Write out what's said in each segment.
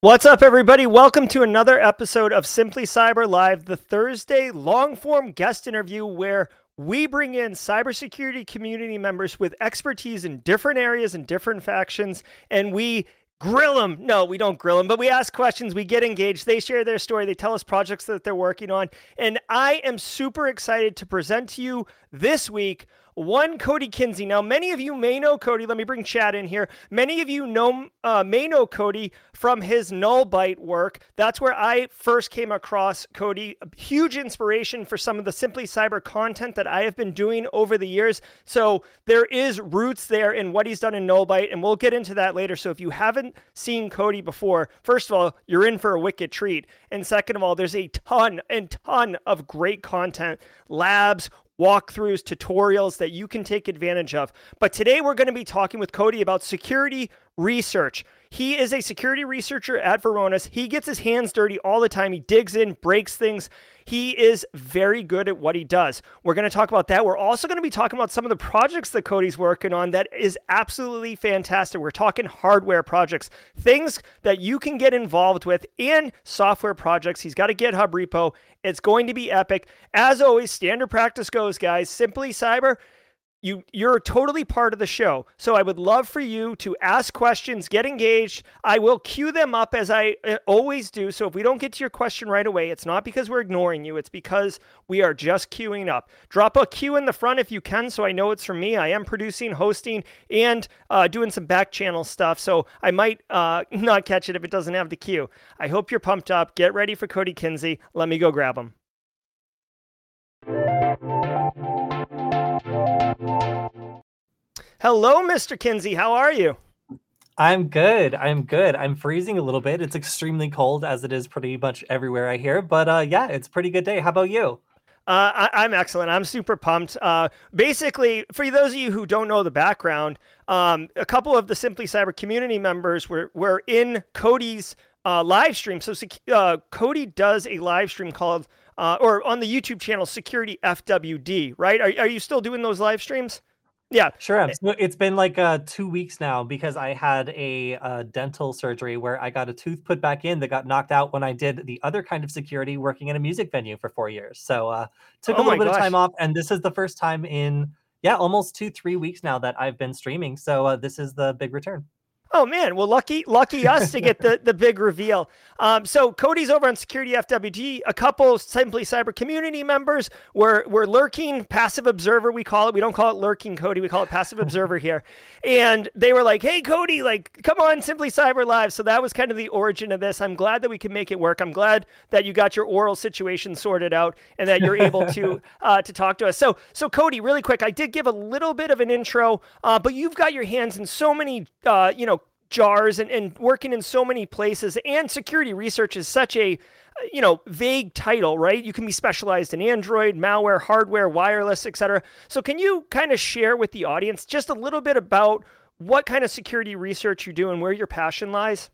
What's up, everybody? Welcome to another episode of Simply Cyber Live, the Thursday long form guest interview where we bring in cybersecurity community members with expertise in different areas and different factions, and we grill them. No, we don't grill them, but we ask questions, we get engaged, they share their story, they tell us projects that they're working on. And I am super excited to present to you this week one Kody Kinzie. Now, many of you may know Kody. Let me bring Chad in here. Many of you know uh, may know Kody from his Null Nullbyte work. That's where I first came across Kody. A huge inspiration for some of the Simply Cyber content that I have been doing over the years. So there is roots there in what he's done in Null Nullbyte, and we'll get into that later. So if you haven't seen Kody before, first of all, you're in for a wicked treat. And second of all, there's a ton and ton of great content, labs, walkthroughs, tutorials that you can take advantage of. But today we're going to be talking with Kody about security research. He is a security researcher at Varonis. He gets his hands dirty all the time. He digs in, breaks things. He is very good at what he does. We're going to talk about that. We're also going to be talking about some of the projects that Kody's working on that is absolutely fantastic. We're talking hardware projects, things that you can get involved with, and software projects. He's got a GitHub repo. It's going to be epic. As always, standard practice goes, guys. Simply Cyber you you're totally part of the show. So i would love for you to ask questions get engaged. I will queue them up as i uh, always do. So if we don't get to your question right away it's not because we're ignoring you. It's because we are just queuing up. Drop a queue in the front if you can so i know it's from me. I am producing hosting and uh, doing some back channel stuff. So i might uh, not catch it if it doesn't have the queue. I hope you're pumped up. Get ready for Kody Kinzie. Let me go grab him Hello, Mr. Kinzie. How are you? I'm good. I'm good. I'm freezing a little bit. It's extremely cold, as it is pretty much everywhere I hear. But uh, yeah, it's a pretty good day. How about you? Uh, I, am excellent. I'm super pumped. Uh, basically, for those of you who don't know the background, um, a couple of the Simply Cyber community members were were in Kody's uh, live stream. So uh, Kody does a live stream called, uh, or on the YouTube channel, Security FWD. Right? Are, are you still doing those live streams? Yeah, sure. So it's been like uh, two weeks now because I had a uh, dental surgery where I got a tooth put back in that got knocked out when I did the other kind of security working in a music venue for four years. So uh, took oh a little bit gosh. of time off, and this is the first time in yeah almost two three weeks now that I've been streaming. So uh, this is the big return. Oh man, well lucky lucky us to get the the big reveal. Um, so Kody's over on Security FWD. A couple Simply Cyber community members were were lurking, passive observer we call it. We don't call it lurking, Kody. We call it passive observer here. And they were like, "Hey Kody, like come on Simply Cyber Live." So that was kind of the origin of this. I'm glad that we can make it work. I'm glad that you got your oral situation sorted out and that you're able to uh, to talk to us. So so Kody, really quick, I did give a little bit of an intro, uh, but you've got your hands in so many uh, you know jars and, and working in so many places. And security research is such a you know vague title right? You can be specialized in android malware hardware wireless etc so can you kind of share with the audience just a little bit about what kind of security research you do and where your passion lies?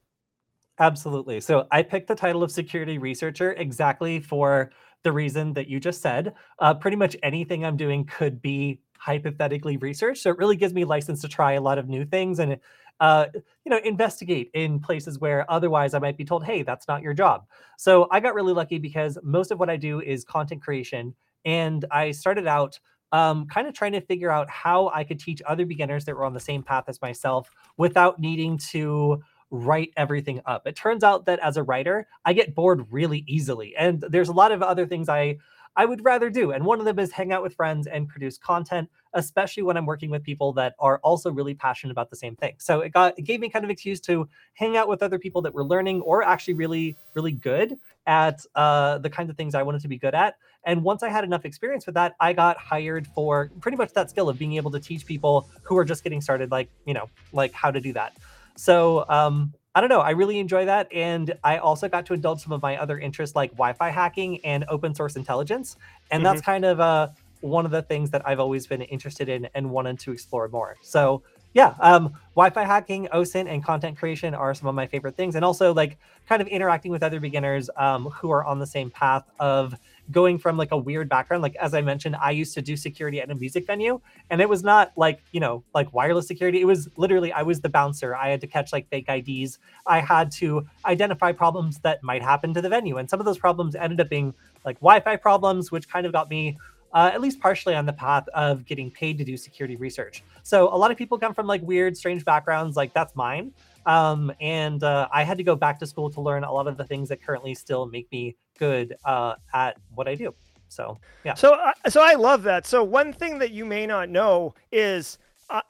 Absolutely. So i picked the title of security researcher exactly for the reason that you just said. Uh, pretty much anything i'm doing could be hypothetically researched. So it really gives me license to try a lot of new things and uh, you know, investigate in places where otherwise I might be told, hey, that's not your job. So I got really lucky because most of what I do is content creation. And I started out um, kind of trying to figure out how I could teach other beginners that were on the same path as myself without needing to write everything up. It turns out that as a writer, I get bored really easily. And there's a lot of other things I I would rather do. And one of them is hang out with friends and produce content, especially when I'm working with people that are also really passionate about the same thing. So it got it gave me kind of excuse to hang out with other people that were learning or actually really, really good at uh, the kinds of things I wanted to be good at. And once I had enough experience with that, I got hired for pretty much that skill of being able to teach people who are just getting started, like, you know, like how to do that. So um, I don't know. I really enjoy that. And I also got to indulge some of my other interests like Wi Fi hacking and open source intelligence. And mm-hmm. that's kind of uh, one of the things that I've always been interested in and wanted to explore more. So, yeah, um, Wi Fi hacking, OSINT, and content creation are some of my favorite things. And also, like, kind of interacting with other beginners um, who are on the same path of going from like a weird background. Like as I mentioned, I used to do security at a music venue, and it was not like you know like wireless security. It was literally I was the bouncer. I had to catch like fake IDs. I had to identify problems that might happen to the venue, and some of those problems ended up being like Wi-Fi problems, which kind of got me uh, at least partially on the path of getting paid to do security research. So a lot of people come from like weird, strange backgrounds. Like that's mine. Um, and uh, I had to go back to school to learn a lot of the things that currently still make me good uh, at what I do. So yeah. So uh, so I love that. So one thing that you may not know is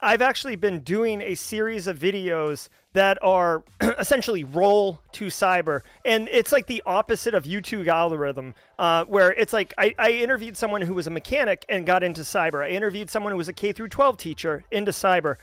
I've actually been doing a series of videos that are essentially roll to cyber and it's like the opposite of youtube algorithm uh, where it's like I, I, interviewed someone who was a mechanic and got into cyber i interviewed someone who was a k through 12 teacher into cyber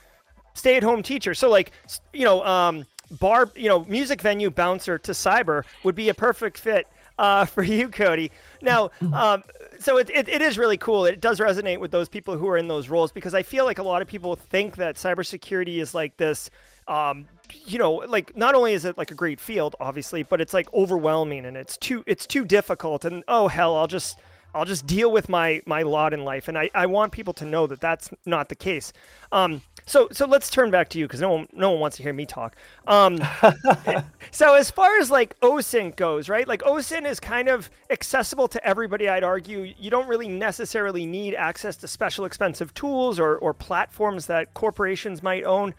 stay at home teacher. So like, you know, um, bar, you know, music venue bouncer to cyber would be a perfect fit uh, for you, Kody. Now, um, so it, it, it is really cool. It does resonate with those people who are in those roles because I feel like a lot of people think that cybersecurity is like this, um, you know, like not only is it like a great field, obviously, but it's like overwhelming and it's too it's too difficult. And oh hell, I'll just I'll just deal with my my lot in life. And I, I want people to know that that's not the case. Um, so so let's turn back to you because no one no one wants to hear me talk. Um, so as far as like OSINT goes, right? Like OSINT is kind of accessible to everybody. I'd argue you don't really necessarily need access to special expensive tools or or platforms that corporations might own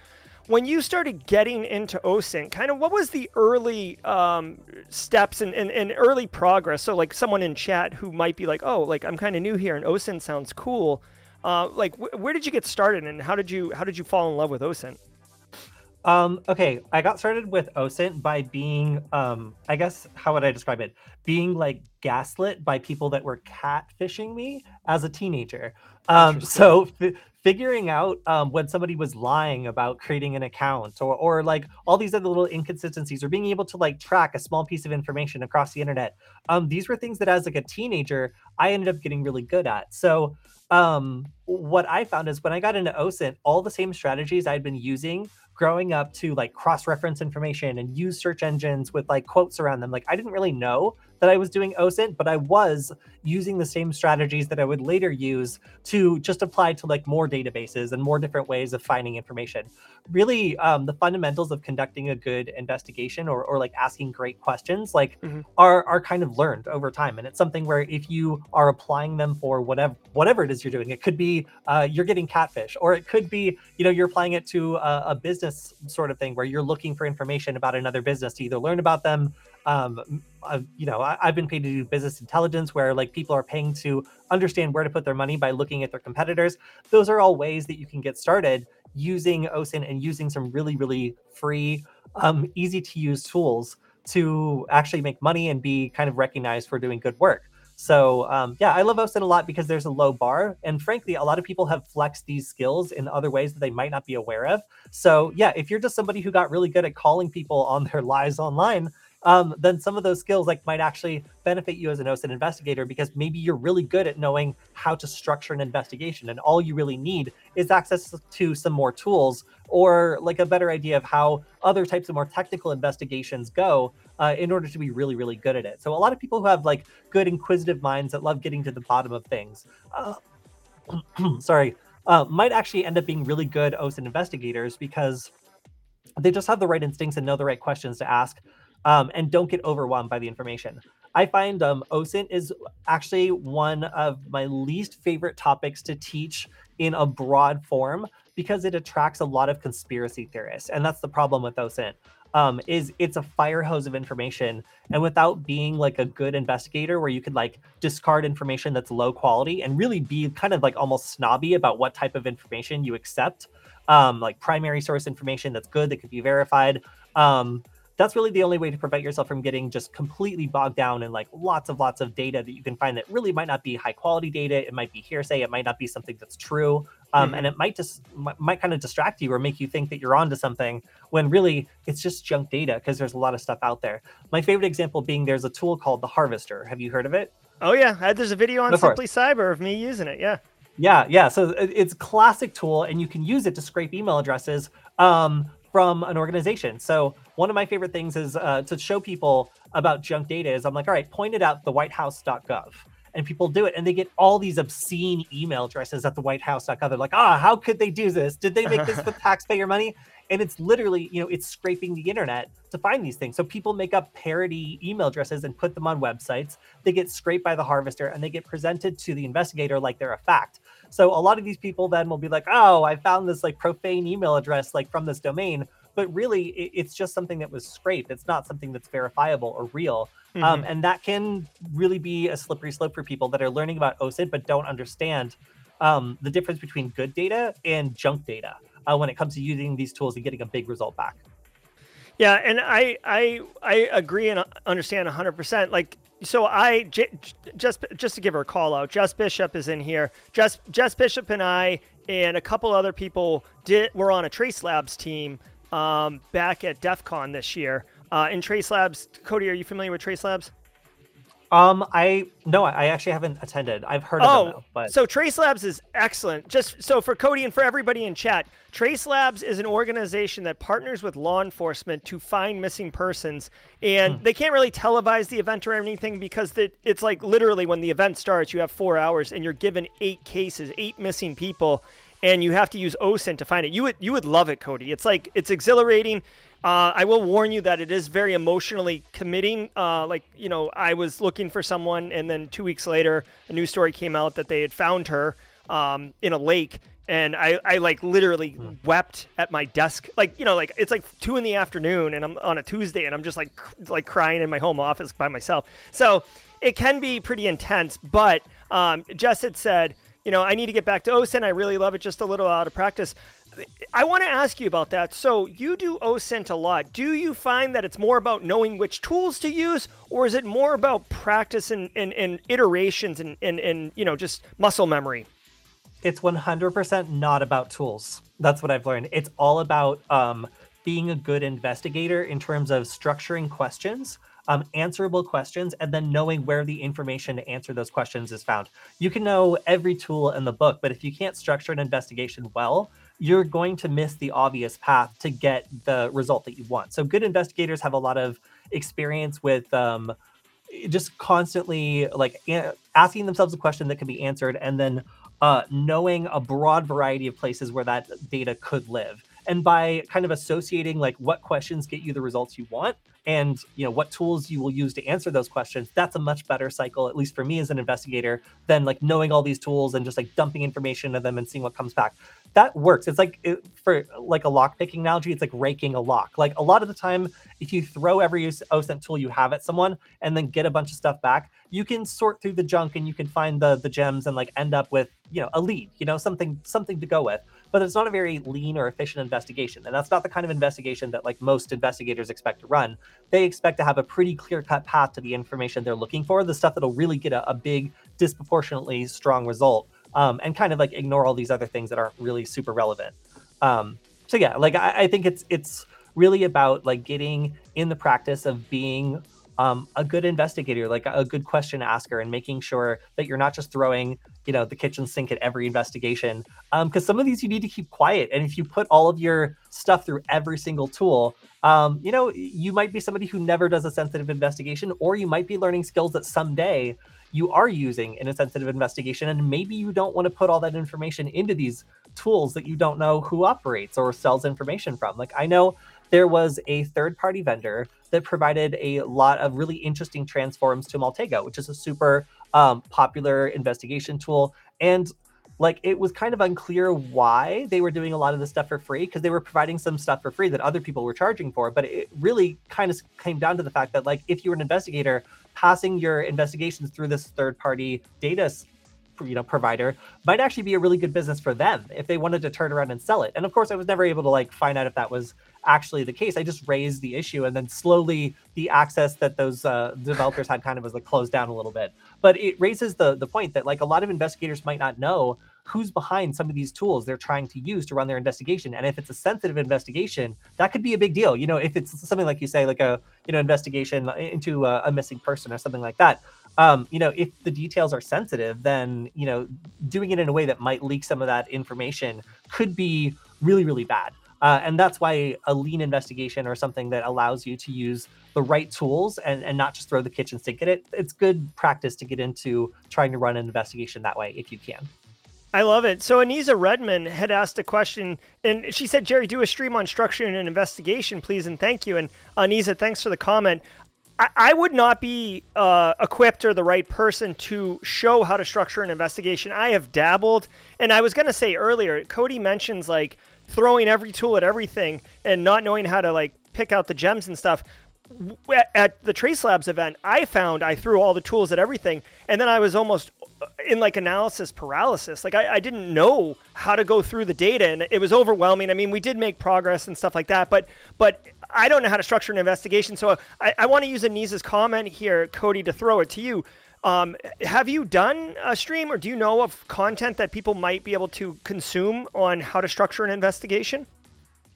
when you started getting into OSINT, kind of what was the early um, steps and, and, and, early progress? So, like someone in chat who might be like, oh, like I'm kind of new here and OSINT sounds cool. Uh, like, wh- where did you get started and how did you how did you fall in love with OSINT? Um, okay, I got started with OSINT by being, um, I guess, how would I describe it? Being like gaslit by people that were catfishing me as a teenager. Um, so f- figuring out um, when somebody was lying about creating an account or, or like all these other little inconsistencies or being able to like track a small piece of information across the internet um, these were things that as like a teenager i ended up getting really good at so um, what i found is when i got into osint all the same strategies i'd been using growing up to like cross reference information and use search engines with like quotes around them like i didn't really know that I was doing OSINT, but I was using the same strategies that I would later use to just apply to like more databases and more different ways of finding information. Really, um, the fundamentals of conducting a good investigation or, or like asking great questions, like mm-hmm. are are kind of learned over time, and it's something where if you are applying them for whatever whatever it is you're doing, it could be uh, you're getting catfish, or it could be you know you're applying it to a, a business sort of thing where you're looking for information about another business to either learn about them um, uh, you know, I, have been paid to do business intelligence where like people are paying to understand where to put their money by looking at their competitors. Those are all ways that you can get started using OSINT and using some really, really free, um, easy to use tools to actually make money and be kind of recognized for doing good work. So um, yeah, I love OSINT a lot because there's a low bar, and frankly, a lot of people have flexed these skills in other ways that they might not be aware of. So yeah, if you're just somebody who got really good at calling people on their lies online, um, then some of those skills like might actually benefit you as an OSINT investigator because maybe you're really good at knowing how to structure an investigation, and all you really need is access to some more tools or like a better idea of how other types of more technical investigations go uh, in order to be really, really good at it. So a lot of people who have like good inquisitive minds that love getting to the bottom of things. Uh, sorry. Uh, might actually end up being really good OSINT investigators because they just have the right instincts and know the right questions to ask um, and don't get overwhelmed by the information. I find um, OSINT is actually one of my least favorite topics to teach in a broad form because it attracts a lot of conspiracy theorists, and that's the problem with OSINT. Um, is it's a fire hose of information, and without being like a good investigator, where you could like discard information that's low quality and really be kind of like almost snobby about what type of information you accept, um, like primary source information that's good that could be verified. Um, that's really the only way to prevent yourself from getting just completely bogged down in like lots of lots of data that you can find that really might not be high quality data. It might be hearsay. It might not be something that's true. Um, mm-hmm. and it might just might, might kind of distract you or make you think that you're onto something when really it's just junk data because there's a lot of stuff out there. My favorite example being there's a tool called the harvester. Have you heard of it? Oh yeah. There's a video on simply cyber of me using it. Yeah. Yeah yeah. So it's a classic tool and you can use it to scrape email addresses um, from an organization. So one of my favorite things is uh, to show people about junk data is I'm like, all right, point it out the whitehouse.gov. and people do it and they get all these obscene email addresses at the White House.gov. They're like, ah, oh, how could they do this? Did they make this with taxpayer money? And it's literally, you know, it's scraping the internet to find these things. So people make up parody email addresses and put them on websites. They get scraped by the harvester and they get presented to the investigator like they're a fact. So a lot of these people then will be like, oh, I found this like profane email address like from this domain. But really, it's just something that was scraped. It's not something that's verifiable or real. Um, mm-hmm. Um, and that can really be a slippery slope for people that are learning about OSINT but don't understand um, the difference between good data and junk data uh, when it comes to using these tools and getting a big result back. Yeah, and I I I agree and understand 100%. Like so I j- just just to give her a call out, Jess Bishop is in here. Jess Jess Bishop and I and a couple other people did were on a Trace Labs team um, back at DEF CON this year. Uh, in Trace Labs, Kody, are you familiar with Trace Labs? Um, I no, I actually haven't attended. I've heard oh, of them, though, but so Trace Labs is excellent. Just so for Kody and for everybody in chat, Trace Labs is an organization that partners with law enforcement to find missing persons, and hmm. they can't really televise the event or anything because it's like literally when the event starts, you have four hours and you're given eight cases, eight missing people, and you have to use OSINT to find it. You would you would love it, Kody. It's like it's exhilarating. Uh, I will warn you that it is very emotionally committing. Uh, like, you know, I was looking for someone, and then two weeks later, a news story came out that they had found her um, in a lake. And I, I like literally mm. wept at my desk. Like, you know, like it's like two in the afternoon and I'm on a Tuesday and I'm just like, like crying in my home office by myself. So it can be pretty intense. But um, Jess had said, you know, I need to get back to OSINT. I really love it, just a little out of practice. I want to ask you about that. So you do OSINT a lot. Do you find that it's more about knowing which tools to use, or is it more about practice and, and, and iterations and, and, and, you know, just muscle memory? It's 100% not about tools. That's what I've learned. It's all about um, being a good investigator in terms of structuring questions, um, answerable questions, and then knowing where the information to answer those questions is found. You can know every tool in the book, but if you can't structure an investigation well, you're going to miss the obvious path to get the result that you want. So good investigators have a lot of experience with um, just constantly like a- asking themselves a question that can be answered and then uh, knowing a broad variety of places where that data could live. And by kind of associating like what questions get you the results you want, and you know what tools you will use to answer those questions that's a much better cycle at least for me as an investigator than like knowing all these tools and just like dumping information into them and seeing what comes back. That works. It's like it, for like a lock picking analogy it's like raking a lock. Like a lot of the time if you throw every osint tool you have at someone and then get a bunch of stuff back you can sort through the junk and you can find the the gems and like end up with you know a lead you know something something to go with but it's not a very lean or efficient investigation. And that's not the kind of investigation that like most investigators expect to run. They expect to have a pretty clear cut path to the information they're looking for, the stuff that'll really get a, a big, disproportionately strong result, um, and kind of like ignore all these other things that aren't really super relevant. Um, so yeah, like I, I think it's it's really about like getting in the practice of being um, a good investigator, like a good question asker, and making sure that you're not just throwing, you know, the kitchen sink at every investigation. Because um, some of these you need to keep quiet, and if you put all of your stuff through every single tool, um, you know, you might be somebody who never does a sensitive investigation, or you might be learning skills that someday you are using in a sensitive investigation, and maybe you don't want to put all that information into these tools that you don't know who operates or sells information from. Like I know there was a third party vendor that provided a lot of really interesting transforms to Maltego, which is a super um, popular investigation tool. And like it was kind of unclear why they were doing a lot of this stuff for free because they were providing some stuff for free that other people were charging for. But it really kind of came down to the fact that like if you were an investigator, passing your investigations through this third party data you know provider might actually be a really good business for them if they wanted to turn around and sell it and of course i was never able to like find out if that was actually the case. I just raised the issue and then slowly the access that those uh, developers had kind of was like closed down a little bit. But it raises the the point that like a lot of investigators might not know who's behind some of these tools they're trying to use to run their investigation. And if it's a sensitive investigation that could be a big deal. You know if it's something like you say like a you know investigation into a, a missing person or something like that um, you know, if the details are sensitive, then you know, doing it in a way that might leak some of that information could be really, really bad. Uh, and that's why a lean investigation or something that allows you to use the right tools and, and not just throw the kitchen sink at it. It's good practice to get into trying to run an investigation that way if you can. I love it. So Anisa Redman had asked a question, and she said, "Jerry, do a stream on structure and an investigation, please, and thank you." And Anisa, thanks for the comment. I, I would not be uh, equipped or the right person to show how to structure an investigation. I have dabbled, and I was going to say earlier, Kody mentions like throwing every tool at everything and not knowing how to like pick out the gems and stuff at the Trace Labs event, I found I threw all the tools at everything, and then I was almost uh, in like analysis paralysis. Like I, I didn't know how to go through the data, and it was overwhelming. I mean, we did make progress and stuff like that, but but I don't know how to structure an investigation. So I, I want to use Anisa's comment here, Kody, to throw it to you. Um, have you done a stream, or do you know of content that people might be able to consume on how to structure an investigation?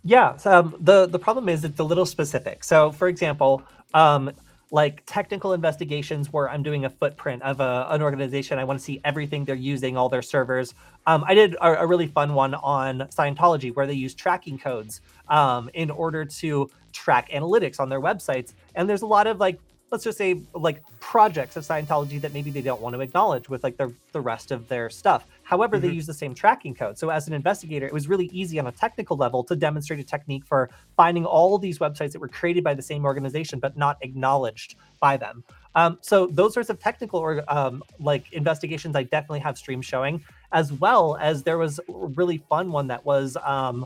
Yeah, so, um, the the problem is it's a little specific. So, for example, um, like technical investigations where I'm doing a footprint of a, an organization. I want to see everything they're using, all their servers. Um, I did a, a, really fun one on Scientology where they use tracking codes um, in order to track analytics on their websites. And there's a lot of like let's just say like projects of Scientology that maybe they don't want to acknowledge with like the, the rest of their stuff. However, mm-hmm. they use the same tracking code. So as an investigator, it was really easy on a technical level to demonstrate a technique for finding all these websites that were created by the same organization but not acknowledged by them. Um, so those sorts of technical or um, like investigations, I definitely have streams showing, as well as there was a really fun one that was um,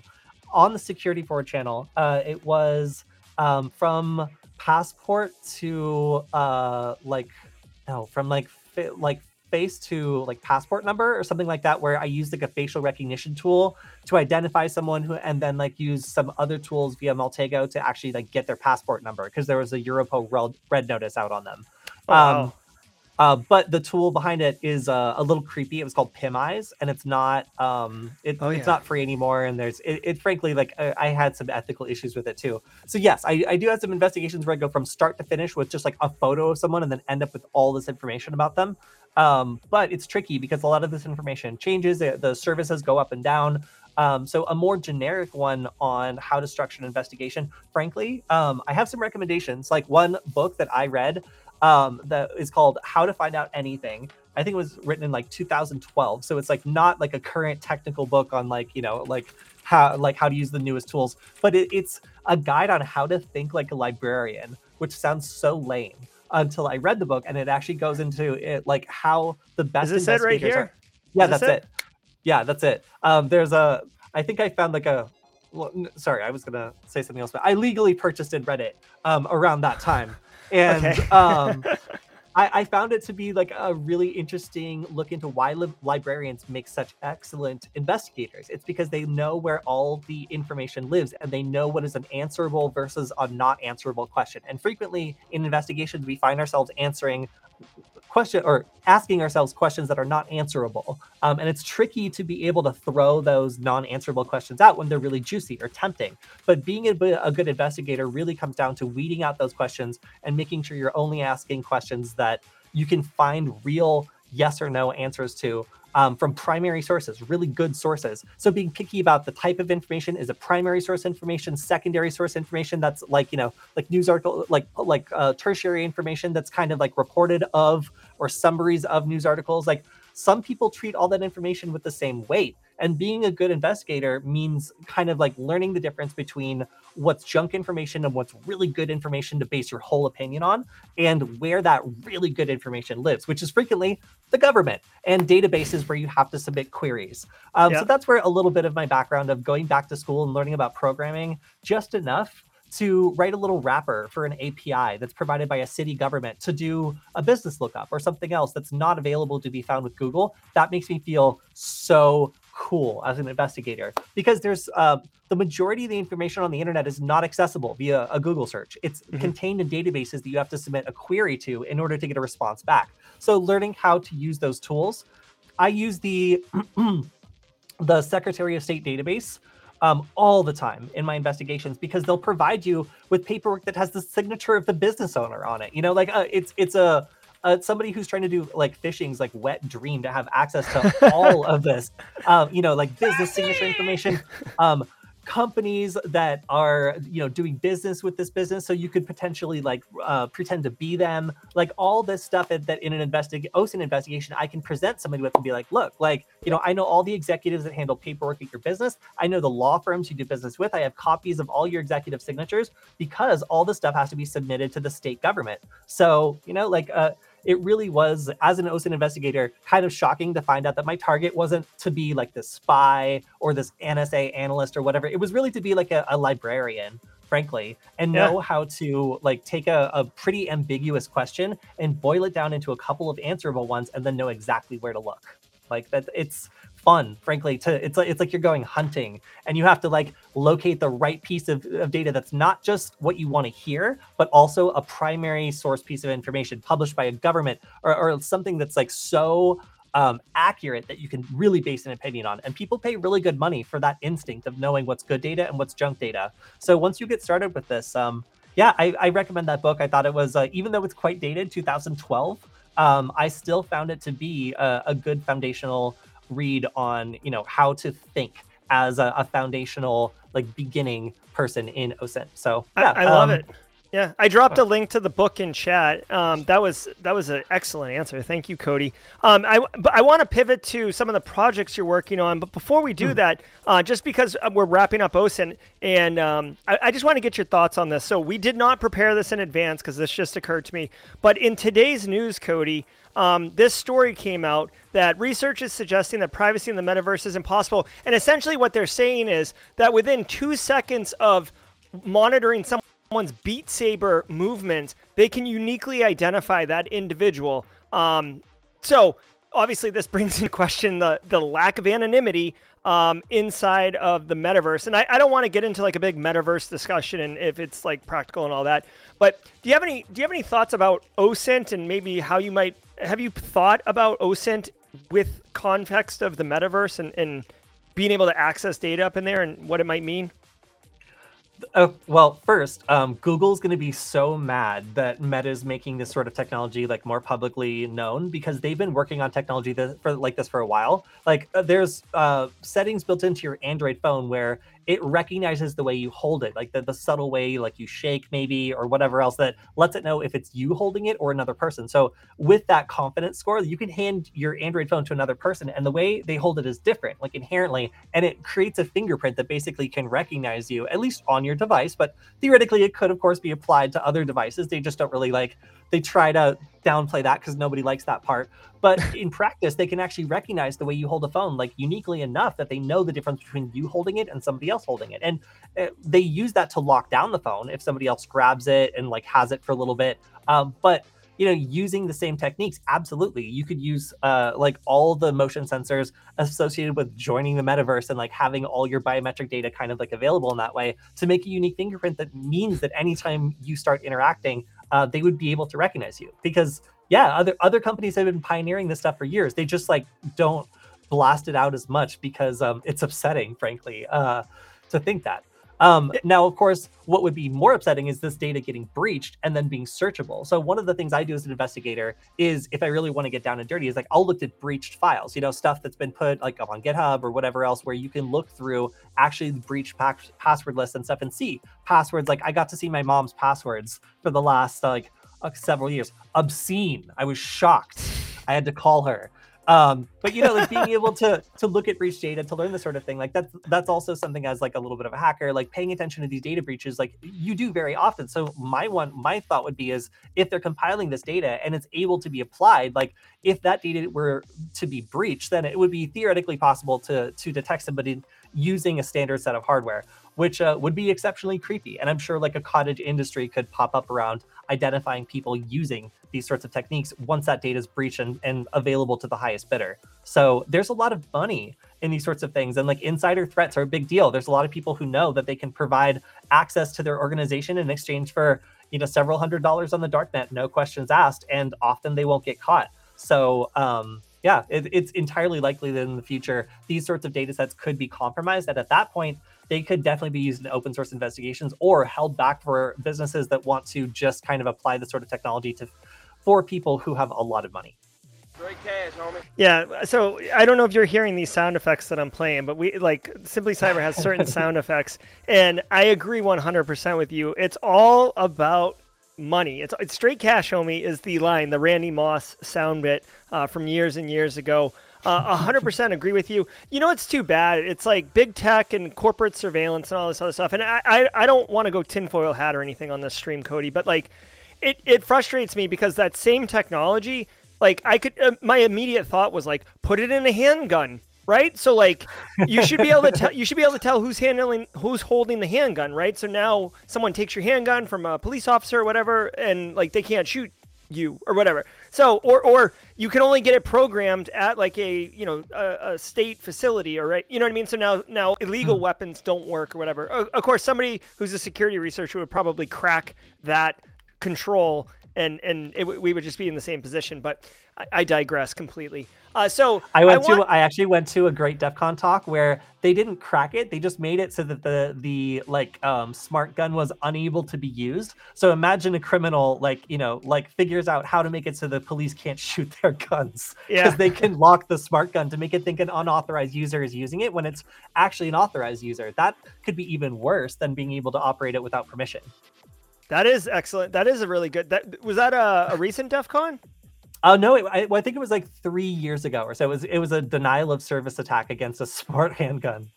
on the Security Forward channel. Uh, it was um, from passport to uh like no from like fa- like face to like passport number or something like that where i use like a facial recognition tool to identify someone who and then like use some other tools via maltego to actually like get their passport number because there was a europol red, red notice out on them oh, um wow. Uh, but the tool behind it is uh, a little creepy. It was called PimEyes, and it's not um, it, oh, yeah. it's not free anymore. And there's it, it frankly like I, I, had some ethical issues with it too. So yes, I, I do have some investigations where I go from start to finish with just like a photo of someone and then end up with all this information about them. Um, but it's tricky because a lot of this information changes. The, the services go up and down. Um, so a more generic one on how to structure an investigation. Frankly, um, I have some recommendations. Like one book that I read um, that is called How to Find Out Anything. I think it was written in like 2012. So it's like not like a current technical book on like, you know, like how like how to use the newest tools, but it, it's a guide on how to think like a librarian, which sounds so lame until I read the book and it actually goes into it like how the best is this it right here? Are, yeah, that's it? it? Yeah, that's it. Um, there's a I think I found like a well, sorry, I was gonna say something else, but I legally purchased in Reddit um, around that time and okay. um, I, I, found it to be like a really interesting look into why li- librarians make such excellent investigators. It's because they know where all the information lives and they know what is an answerable versus a not answerable question. And frequently in investigations, we find ourselves answering question or asking ourselves questions that are not answerable. Um, and it's tricky to be able to throw those non-answerable questions out when they're really juicy or tempting. But being a, a good investigator really comes down to weeding out those questions and making sure you're only asking questions that you can find real yes or no answers to um, from primary sources, really good sources. So being picky about the type of information is a primary source information, secondary source information that's like you know like news article, like like uh, tertiary information that's kind of like reported of or summaries of news articles. Like some people treat all that information with the same weight. And being a good investigator means kind of like learning the difference between what's junk information and what's really good information to base your whole opinion on, and where that really good information lives, which is frequently the government and databases where you have to submit queries. Um, yeah. So that's where a little bit of my background of going back to school and learning about programming just enough to write a little wrapper for an API that's provided by a city government to do a business lookup or something else that's not available to be found with Google. That makes me feel so cool as an investigator because there's uh, the majority of the information on the internet is not accessible via a Google search. It's mm-hmm. contained in databases that you have to submit a query to in order to get a response back. So learning how to use those tools, I use the the Secretary of State database um, all the time in my investigations because they'll provide you with paperwork that has the signature of the business owner on it. You know, like uh, it's it's a uh, somebody who's trying to do like phishing's like wet dream to have access to all of this. Um, you know, like business signature information, um, companies that are you know doing business with this business so you could potentially like uh, pretend to be them. Like all this stuff that, that in an investig OSINT investigation I can present somebody with and be like look like you know I know all the executives that handle paperwork at your business. I know the law firms you do business with. I have copies of all your executive signatures because all this stuff has to be submitted to the state government. So you know like uh it really was, as an OSINT investigator, kind of shocking to find out that my target wasn't to be like this spy or this NSA analyst or whatever. It was really to be like a, a librarian, frankly, and know yeah. how to like take a, a pretty ambiguous question and boil it down into a couple of answerable ones and then know exactly where to look. Like that, it's fun, frankly. To it's like it's like you're going hunting, and you have to like locate the right piece of, of data that's not just what you want to hear, but also a primary source piece of information published by a government or, or something that's like so um, accurate that you can really base an opinion on. And people pay really good money for that instinct of knowing what's good data and what's junk data. So once you get started with this, um, yeah, I, I, recommend that book. I thought it was, uh, even though it's quite dated, 2012, um, I still found it to be a, a good foundational read on you know how to think as a, a foundational like beginning person in OSINT. So yeah, I, I love um, it. Yeah, I dropped a link to the book in chat. Um, that was that was an excellent answer. Thank you, Kody. Um, I but I want to pivot to some of the projects you're working on. But before we do mm. that, uh, just because uh, we're wrapping up OSINT, and um, I, I, just want to get your thoughts on this. So we did not prepare this in advance because this just occurred to me. But in today's news, Kody, um, this story came out that research is suggesting that privacy in the metaverse is impossible. And essentially, what they're saying is that within two seconds of monitoring someone's Beat Saber movement, they can uniquely identify that individual. Um, so, obviously, this brings into question the, the lack of anonymity um, inside of the metaverse. And I, I don't want to get into like a big metaverse discussion and if it's like practical and all that. But do you have any do you have any thoughts about OSINT and maybe how you might have you thought about OSINT with context of the metaverse and, and being able to access data up in there and what it might mean? Uh, well, first, um, Google's going to be so mad that Meta is making this sort of technology like more publicly known because they've been working on technology that, for like this for a while. Like, uh, there's uh, settings built into your Android phone where it recognizes the way you hold it, like the, the subtle way like you shake maybe or whatever else that lets it know if it's you holding it or another person. So with that confidence score, you can hand your Android phone to another person and the way they hold it is different, like inherently, and it creates a fingerprint that basically can recognize you, at least on your device, but theoretically it could of course be applied to other devices. They just don't really like they try to downplay that because nobody likes that part. But in practice, they can actually recognize the way you hold a phone, like uniquely enough that they know the difference between you holding it and somebody else holding it. And uh, they use that to lock down the phone if somebody else grabs it and like has it for a little bit. Um, but you know, using the same techniques, absolutely, you could use uh, like all the motion sensors associated with joining the metaverse and like having all your biometric data kind of like available in that way to make a unique fingerprint that means that anytime you start interacting uh, they would be able to recognize you because yeah other other companies have been pioneering this stuff for years they just like don't blast it out as much because um, it's upsetting frankly uh, to think that um, now, of course, what would be more upsetting is this data getting breached and then being searchable. So one of the things I do as an investigator is if I really want to get down and dirty is like I'll look at breached files, you know, stuff that's been put like up on GitHub or whatever else where you can look through actually the breached pa- password list and stuff and see passwords. Like I got to see my mom's passwords for the last like uh, several years. Obscene. I was shocked. I had to call her. Um, but you know, like being able to to look at breach data to learn this sort of thing, like that's that's also something as like a little bit of a hacker, like paying attention to these data breaches, like you do very often. So my one my thought would be is if they're compiling this data and it's able to be applied, like if that data were to be breached, then it would be theoretically possible to to detect somebody using a standard set of hardware which uh, would be exceptionally creepy. And I'm sure like a cottage industry could pop up around identifying people using these sorts of techniques once that data is breached and, and available to the highest bidder. So there's a lot of money in these sorts of things. And like insider threats are a big deal. There's a lot of people who know that they can provide access to their organization in exchange for, you know, several hundred dollars on the darknet, no questions asked. And often they won't get caught. So um, yeah, it, it's entirely likely that in the future, these sorts of data sets could be compromised. And at that point, they could definitely be used in open source investigations or held back for businesses that want to just kind of apply this sort of technology to for people who have a lot of money. Great ass, homie. Yeah, so I don't know if you're hearing these sound effects that I'm playing, but we like Simply Cyber has certain sound effects, and I agree 100% with you. It's all about money. It's, it's straight cash, homie, is the line, the Randy Moss sound bit uh, from years and years ago. Uh, 100% agree with you. You know, it's too bad. It's like big tech and corporate surveillance and all this other stuff. And I, I, I don't want to go tinfoil hat or anything on this stream, Kody, but like it, it frustrates me because that same technology, like I could, uh, my immediate thought was like, put it in a handgun right? So like you should be able to tell you should be able to tell who's handling who's holding the handgun, right? So now someone takes your handgun from a police officer or whatever, and like they can't shoot you or whatever. So or or you can only get it programmed at like a you know a, a state facility or right you know what I mean. So now now illegal hmm. weapons don't work or whatever. Of course, somebody who's a security researcher would probably crack that control and and it, we would just be in the same position. But I, I digress completely. Uh, so I went I want... to I actually went to a great DEF CON talk where they didn't crack it. They just made it so that the the like um, smart gun was unable to be used. So imagine a criminal like you know like figures out how to make it so the police can't shoot their guns because yeah. they can lock the smart gun to make it think an unauthorized user is using it when it's actually an authorized user. That could be even worse than being able to operate it without permission. That is excellent. That is a really good. That was that a, a recent DEF CON? Oh no! It, I, well, I think it was like three years ago or so. It was it was a denial of service attack against a smart handgun.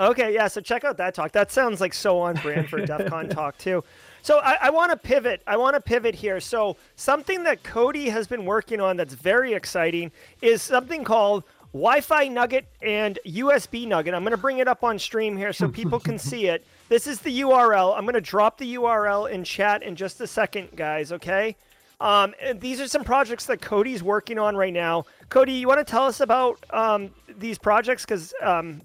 Okay, yeah. So check out that talk. That sounds like so on brand for DEF CON talk too. So I, I want to pivot. I want to pivot here. So something that Kody has been working on that's very exciting is something called Wi-Fi Nugget and USB Nugget. I'm going to bring it up on stream here so people can see it. This is the URL. I'm going to drop the URL in chat in just a second, guys, okay? Um, these are some projects that Kody's working on right now. Kody, you want to tell us about um, these projects? Because um,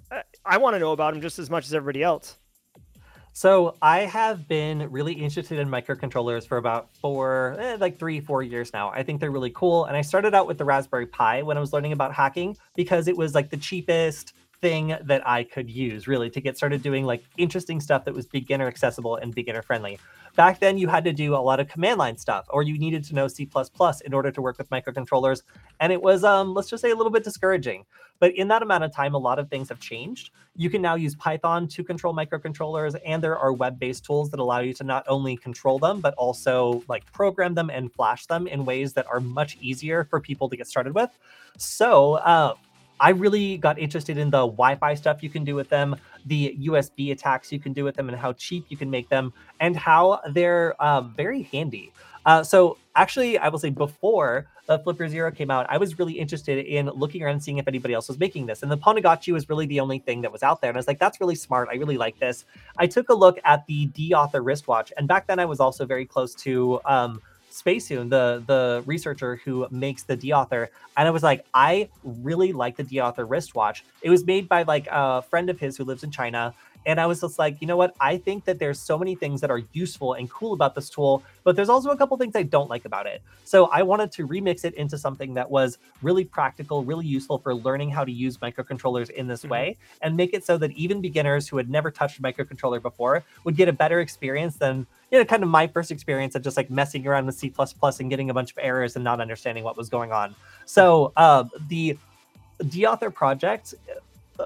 I want to know about them just as much as everybody else. So I have been really interested in microcontrollers for about four, eh, like three, four years now. I think they're really cool. And I started out with the Raspberry Pi when I was learning about hacking because it was like the cheapest, thing that I could use really to get started doing like interesting stuff that was beginner accessible and beginner friendly. Back then, you had to do a lot of command line stuff, or you needed to know C in order to work with microcontrollers. And it was, um, let's just say, a little bit discouraging. But in that amount of time, a lot of things have changed. You can now use Python to control microcontrollers, and there are web based tools that allow you to not only control them, but also like program them and flash them in ways that are much easier for people to get started with. So, uh, I really got interested in the Wi-Fi stuff you can do with them, the USB attacks you can do with them, and how cheap you can make them, and how they're uh, very handy. Uh, so actually, I will say before the Flipper Zero came out, I was really interested in looking around seeing if anybody else was making this. And the Pwnagotchi was really the only thing that was out there. And I was like, that's really smart. I really like this. I took a look at the Deauther wristwatch. And back then I was also very close to um, Spacehuhn, the the researcher who makes the Deauther, and I was like, I really like the Deauther wristwatch. It was made by like a friend of his who lives in China, and I was just like, you know what? I think that there's so many things that are useful and cool about this tool, but there's also a couple things I don't like about it. So I wanted to remix it into something that was really practical, really useful for learning how to use microcontrollers in this mm-hmm. way and make it so that even beginners who had never touched a microcontroller before would get a better experience than you know, kind of my first experience of just like messing around with C++ and getting a bunch of errors and not understanding what was going on. So uh, the Deauther project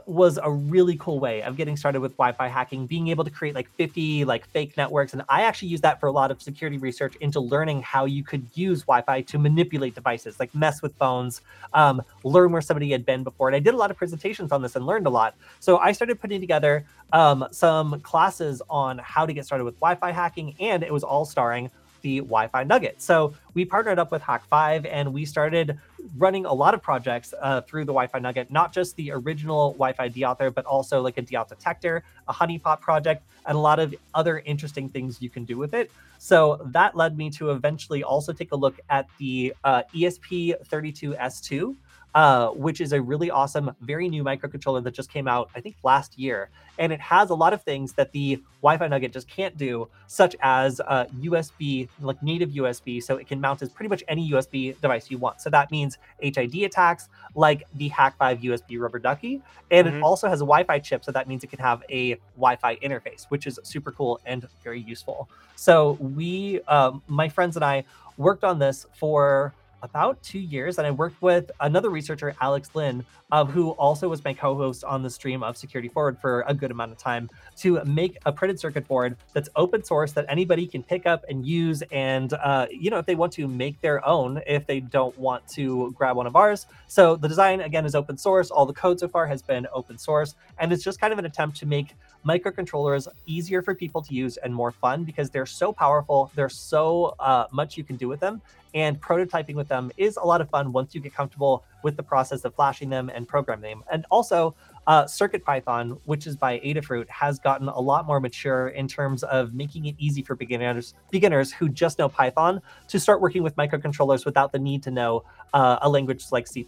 was a really cool way of getting started with Wi-Fi hacking, being able to create like 50 like fake networks. And I actually use that for a lot of security research into learning how you could use Wi-Fi to manipulate devices, like mess with phones, um, learn where somebody had been before. And I did a lot of presentations on this and learned a lot. So I started putting together um, some classes on how to get started with Wi-Fi hacking, and it was all starring the Wi-Fi Nugget. So we partnered up with Hak5 and we started running a lot of projects uh, through the Wi-Fi Nugget, not just the original Wi-Fi Deauther, but also like a deauth detector, a honeypot project, and a lot of other interesting things you can do with it. So that led me to eventually also take a look at the uh, ESP32S2, uh, which is a really awesome, very new microcontroller that just came out, I think, last year. And it has a lot of things that the Wi-Fi Nugget just can't do, such as uh, USB, like native USB, so it can mount as pretty much any USB device you want. So that means HID attacks, like the Hak5 USB Rubber Ducky, and mm-hmm. it also has a Wi-Fi chip, so that means it can have a Wi-Fi interface, which is super cool and very useful. So we, um, my friends and I, worked on this for about two years, and I worked with another researcher, Alex Lynd, uh, who also was my co-host on the stream of Security Forward for a good amount of time, to make a printed circuit board that's open source that anybody can pick up and use, and uh, you know if they want to make their own, if they don't want to grab one of ours. So the design again is open source. All the code so far has been open source, and it's just kind of an attempt to make microcontrollers easier for people to use and more fun because they're so powerful. There's so uh, much you can do with them. And prototyping with them is a lot of fun once you get comfortable with the process of flashing them and programming them. And also, uh, CircuitPython, which is by Adafruit, has gotten a lot more mature in terms of making it easy for beginners beginners who just know Python to start working with microcontrollers without the need to know uh, a language like C++.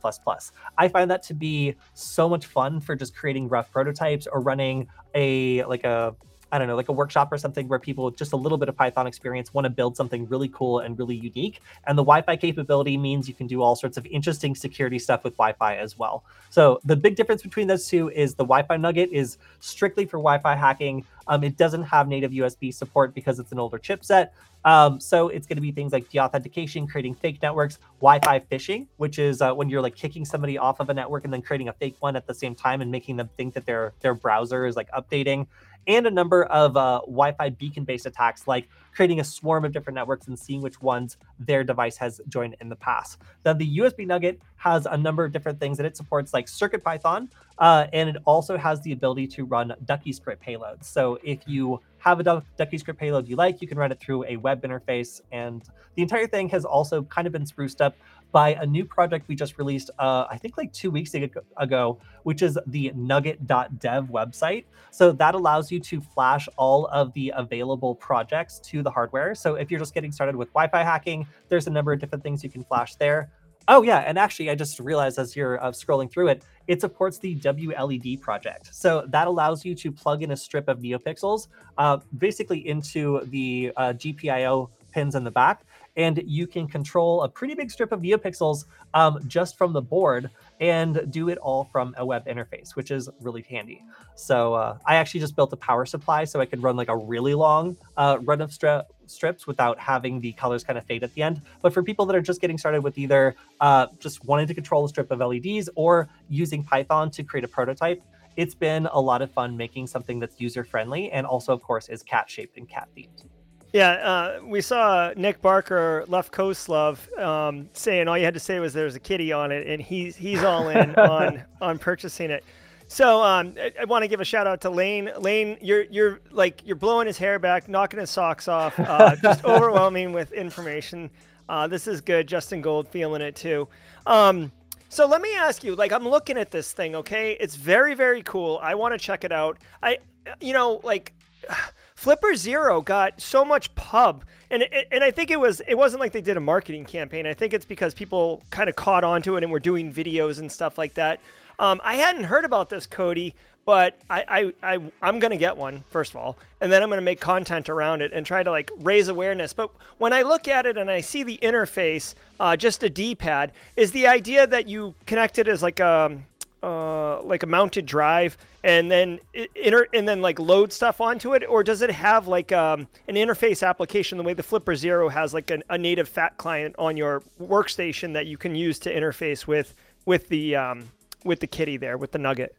I find that to be so much fun for just creating rough prototypes or running a like a I don't know, like a workshop or something where people with just a little bit of Python experience want to build something really cool and really unique. And the Wi Fi capability means you can do all sorts of interesting security stuff with Wi Fi as well. So the big difference between those two is the Wi Fi Nugget is strictly for Wi Fi hacking. Um, it doesn't have native USB support because it's an older chipset. Um, so it's going to be things like deauthentication, creating fake networks, Wi-Fi phishing, which is uh, when you're like kicking somebody off of a network and then creating a fake one at the same time and making them think that their their browser is like updating and a number of uh, Wi-Fi beacon-based attacks, like creating a swarm of different networks and seeing which ones their device has joined in the past. Then the USB Nugget has a number of different things that it supports, like CircuitPython, uh, and it also has the ability to run DuckyScript payloads. So if you have a DuckyScript payload you like, you can run it through a web interface, and the entire thing has also kind of been spruced up by a new project we just released, uh, I think like two weeks ago, which is the nugget.dev website. So that allows you to flash all of the available projects to the hardware. So if you're just getting started with Wi Fi hacking, there's a number of different things you can flash there. Oh, yeah. And actually, I just realized as you're uh, scrolling through it, it supports the WLED project. So that allows you to plug in a strip of NeoPixels uh, basically into the uh, GPIO pins in the back and you can control a pretty big strip of NeoPixels um, just from the board and do it all from a web interface, which is really handy. So uh, I actually just built a power supply so I could run like a really long uh, run of stri- strips without having the colors kind of fade at the end. But for people that are just getting started with either uh, just wanting to control a strip of LEDs or using Python to create a prototype, it's been a lot of fun making something that's user friendly and also, of course, is cat shaped and cat themed. Yeah, uh, we saw Nick Barker left Coast Love um, saying all you had to say was there's a kitty on it, and he's he's all in on on purchasing it. So um, I, I want to give a shout out to Lane. Lane, you're you're like you're blowing his hair back, knocking his socks off, uh, just overwhelming with information. Uh, this is good. Justin Gold feeling it too. Um, so let me ask you, like I'm looking at this thing, okay? It's very very cool. I want to check it out. I, you know, like Flipper Zero got so much pub, and and I think it was it wasn't like they did a marketing campaign. I think it's because people kind of caught on to it and were doing videos and stuff like that. Um, I hadn't heard about this, Kody, but I, I, I I'm gonna get one first of all, and then I'm gonna make content around it and try to like raise awareness. But when I look at it and I see the interface, uh, just a D-pad, is the idea that you connect it as like a uh, like a mounted drive and then inter- and then like load stuff onto it? Or does it have like um, an interface application the way the flipper zero has like an, a native fat client on your workstation that you can use to interface with with the um, with the kitty there with the nugget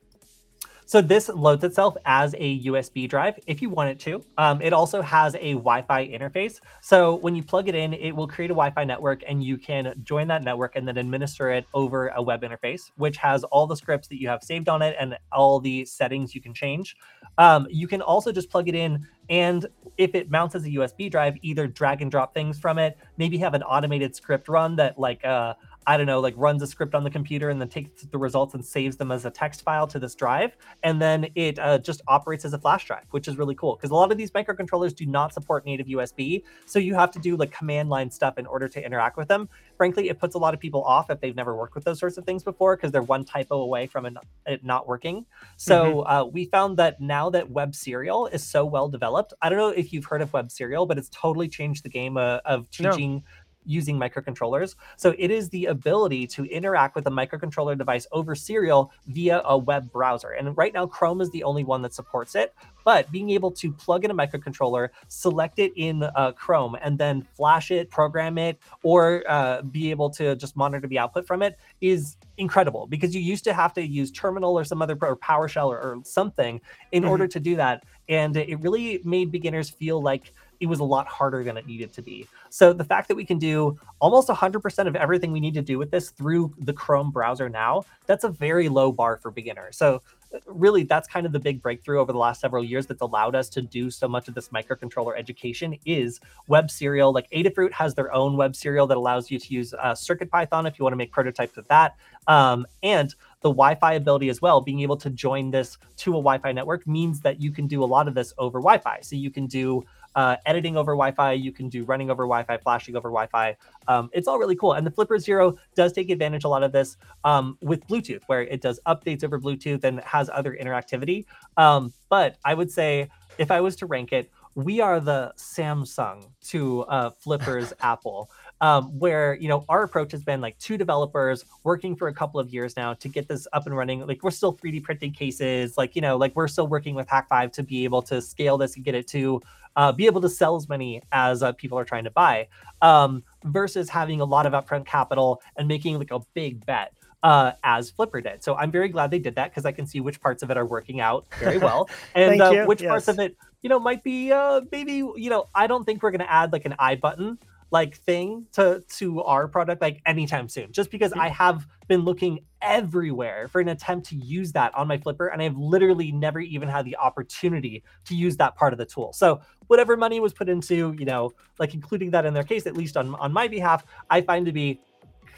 so this loads itself as a USB drive if you want it to. Um, it also has a Wi-Fi interface. So when you plug it in, it will create a Wi-Fi network and you can join that network and then administer it over a web interface, which has all the scripts that you have saved on it and all the settings you can change. Um, you can also just plug it in and if it mounts as a USB drive, either drag and drop things from it, maybe have an automated script run that like uh, I don't know, like runs a script on the computer and then takes the results and saves them as a text file to this drive. And then it uh, just operates as a flash drive, which is really cool because a lot of these microcontrollers do not support native USB. So you have to do like command line stuff in order to interact with them. Frankly, it puts a lot of people off if they've never worked with those sorts of things before because they're one typo away from it not working. So mm-hmm. uh, we found that now that Web Serial is so well developed, I don't know if you've heard of Web Serial, but it's totally changed the game uh, of teaching. No using microcontrollers. So it is the ability to interact with a microcontroller device over serial via a web browser. And right now, Chrome is the only one that supports it. But being able to plug in a microcontroller, select it in uh, Chrome, and then flash it, program it, or uh, be able to just monitor the output from it is incredible because you used to have to use terminal or some other or PowerShell or, or something in mm-hmm. order to do that. And it really made beginners feel like it was a lot harder than it needed to be. So the fact that we can do almost 100% of everything we need to do with this through the Chrome browser now, that's a very low bar for beginners. So really that's kind of the big breakthrough over the last several years that's allowed us to do so much of this microcontroller education is web serial like adafruit has their own web serial that allows you to use uh, CircuitPython if you want to make prototypes of that um, and the wi-fi ability as well being able to join this to a wi-fi network means that you can do a lot of this over wi-fi so you can do uh, editing over Wi-Fi. You can do running over Wi-Fi, flashing over Wi-Fi. Um, it's all really cool. And the Flipper Zero does take advantage a lot of this um, with Bluetooth, where it does updates over Bluetooth and has other interactivity. Um, but I would say if I was to rank it, we are the Samsung to uh, Flipper's Apple. Um, where you know our approach has been like two developers working for a couple of years now to get this up and running like we're still 3d printing cases like you know like we're still working with Hak5 to be able to scale this and get it to uh, be able to sell as many as uh, people are trying to buy um, versus having a lot of upfront capital and making like a big bet uh, as Flipper did. So I'm very glad they did that because I can see which parts of it are working out very well and uh, which yes. parts of it, you know, might be uh, maybe, you know, I don't think we're going to add like an i button like thing to to our product like anytime soon just because i have been looking everywhere for an attempt to use that on my flipper and i've literally never even had the opportunity to use that part of the tool. So whatever money was put into you know like including that in their case at least on on my behalf i find to be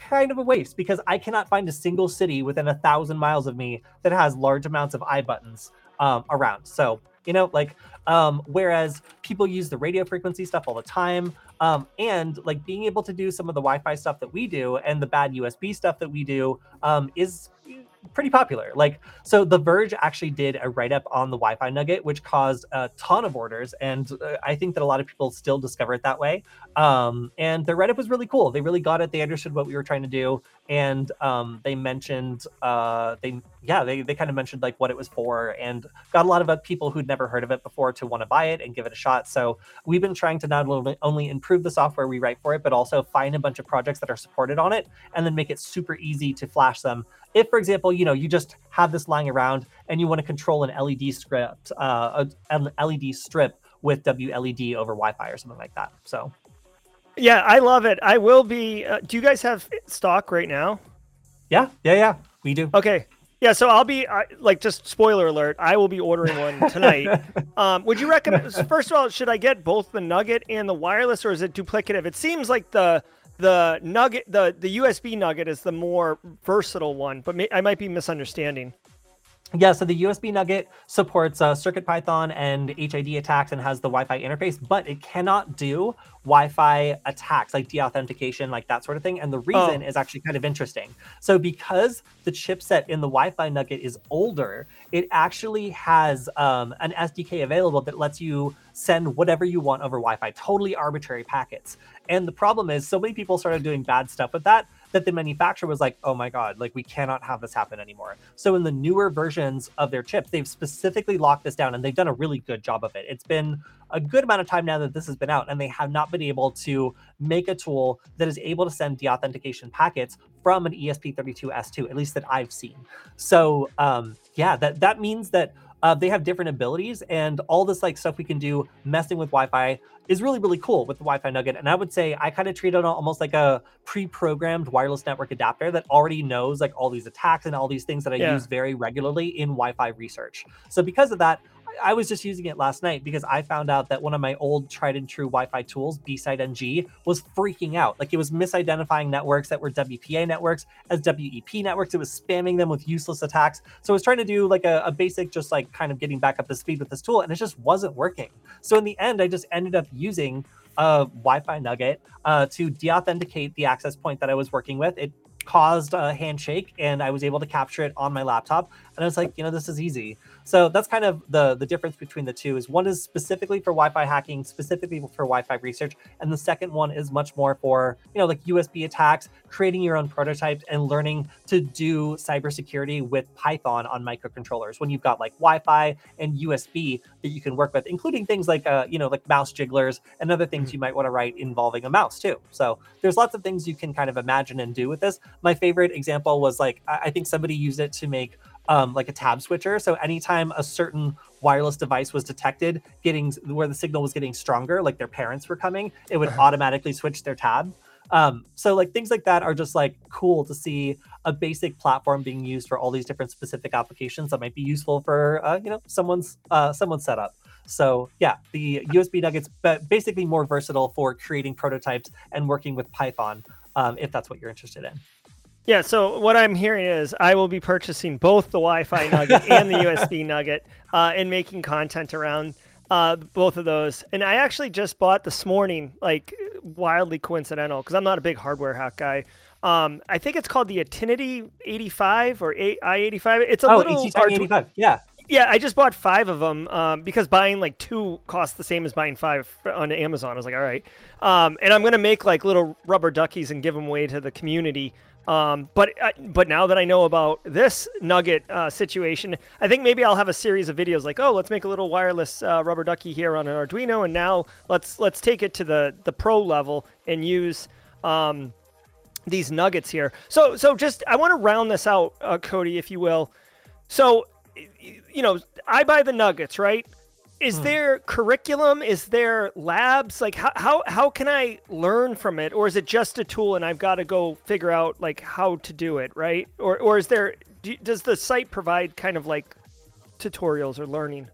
kind of a waste because i cannot find a single city within a thousand miles of me that has large amounts of i buttons um, around. So you know like um, whereas people use the radio frequency stuff all the time um, and like being able to do some of the Wi-Fi stuff that we do and the bad USB stuff that we do um, is pretty popular. Like, so The Verge actually did a write up on the Wi Fi Nugget, which caused a ton of orders. And uh, I think that a lot of people still discover it that way. Um, and the write up was really cool. They really got it. They understood what we were trying to do. And um, they mentioned, uh, they, yeah, they, they kind of mentioned like what it was for and got a lot of people who'd never heard of it before to want to buy it and give it a shot. So we've been trying to not only improve the software we write for it, but also find a bunch of projects that are supported on it and then make it super easy to flash them if for example you know you just have this lying around and you want to control an led script uh, an led strip with wled over wi-fi or something like that so yeah i love it i will be uh, do you guys have stock right now yeah yeah yeah we do okay yeah, so I'll be uh, like just spoiler alert. I will be ordering one tonight. um, would you recommend? First of all, should I get both the Nugget and the wireless, or is it duplicative? It seems like the the nugget the the usb nugget is the more versatile one but may, i might be misunderstanding yeah, so the USB Nugget supports uh, CircuitPython and HID attacks and has the Wi-Fi interface, but it cannot do Wi-Fi attacks like deauthentication, like that sort of thing. And the reason oh. is actually kind of interesting. So because the chipset in the Wi-Fi Nugget is older, it actually has um, an SDK available that lets you send whatever you want over Wi-Fi, totally arbitrary packets. And the problem is, so many people started doing bad stuff with that that the manufacturer was like, oh my God, like we cannot have this happen anymore. So in the newer versions of their chips, they've specifically locked this down and they've done a really good job of it. It's been a good amount of time now that this has been out and they have not been able to make a tool that is able to send deauthentication packets from an ESP32S2, at least that I've seen. So um, yeah, that, that means that uh, they have different abilities and all this like stuff we can do messing with Wi-Fi is really really cool with the Wi-Fi Nugget. And I would say I kind of treat it almost like a pre-programmed wireless network adapter that already knows like all these attacks and all these things that I yeah. use very regularly in Wi-Fi research. So because of that, I was just using it last night because I found out that one of my old tried and true Wi-Fi tools, Besside-ng, was freaking out. Like it was misidentifying networks that were WPA networks as WEP networks. It was spamming them with useless attacks. So I was trying to do like a, a basic, just like kind of getting back up to speed with this tool, and it just wasn't working. So in the end, I just ended up using a Wi-Fi nugget uh, to deauthenticate the access point that I was working with. It caused a handshake and I was able to capture it on my laptop. And I was like, you know, this is easy. So that's kind of the the difference between the two. Is one is specifically for Wi-Fi hacking, specifically for Wi-Fi research, and the second one is much more for you know like USB attacks, creating your own prototypes, and learning to do cybersecurity with Python on microcontrollers. When you've got like Wi-Fi and USB that you can work with, including things like uh, you know like mouse jigglers and other things mm-hmm. you might want to write involving a mouse too. So there's lots of things you can kind of imagine and do with this. My favorite example was like I think somebody used it to make um, like a tab switcher. So anytime a certain wireless device was detected getting where the signal was getting stronger, like their parents were coming, it would uh-huh. automatically switch their tab. Um, so like things like that are just like cool to see a basic platform being used for all these different specific applications that might be useful for uh, you know someone's uh, someone's setup. So yeah, the USB nuggets but basically more versatile for creating prototypes and working with Python um, if that's what you're interested in. Yeah, so what I'm hearing is I will be purchasing both the Wi-Fi nugget and the USB nugget uh, and making content around uh, both of those. And I actually just bought this morning, like wildly coincidental, because I'm not a big hardware hack guy. Um, I think it's called the ATtiny 85 or i85. It's a oh, little R85. Yeah. Yeah, I just bought five of them um, because buying like two costs the same as buying five on Amazon. I was like, all right. Um, and I'm gonna make like little rubber duckies and give them away to the community. Um, but uh, but now that I know about this Nugget uh, situation, I think maybe I'll have a series of videos like, oh, let's make a little wireless uh, rubber ducky here on an Arduino, and now let's let's take it to the the pro level and use um, these nuggets here. So so just I want to round this out, uh, Kody, if you will. So you know, I buy the nuggets, right? Is hmm. there curriculum? Is there labs? Like how, how how can i learn from it? Or is it just a tool and i've got to go figure out like how to do it right? Or or is there do, does the site provide kind of like tutorials or learning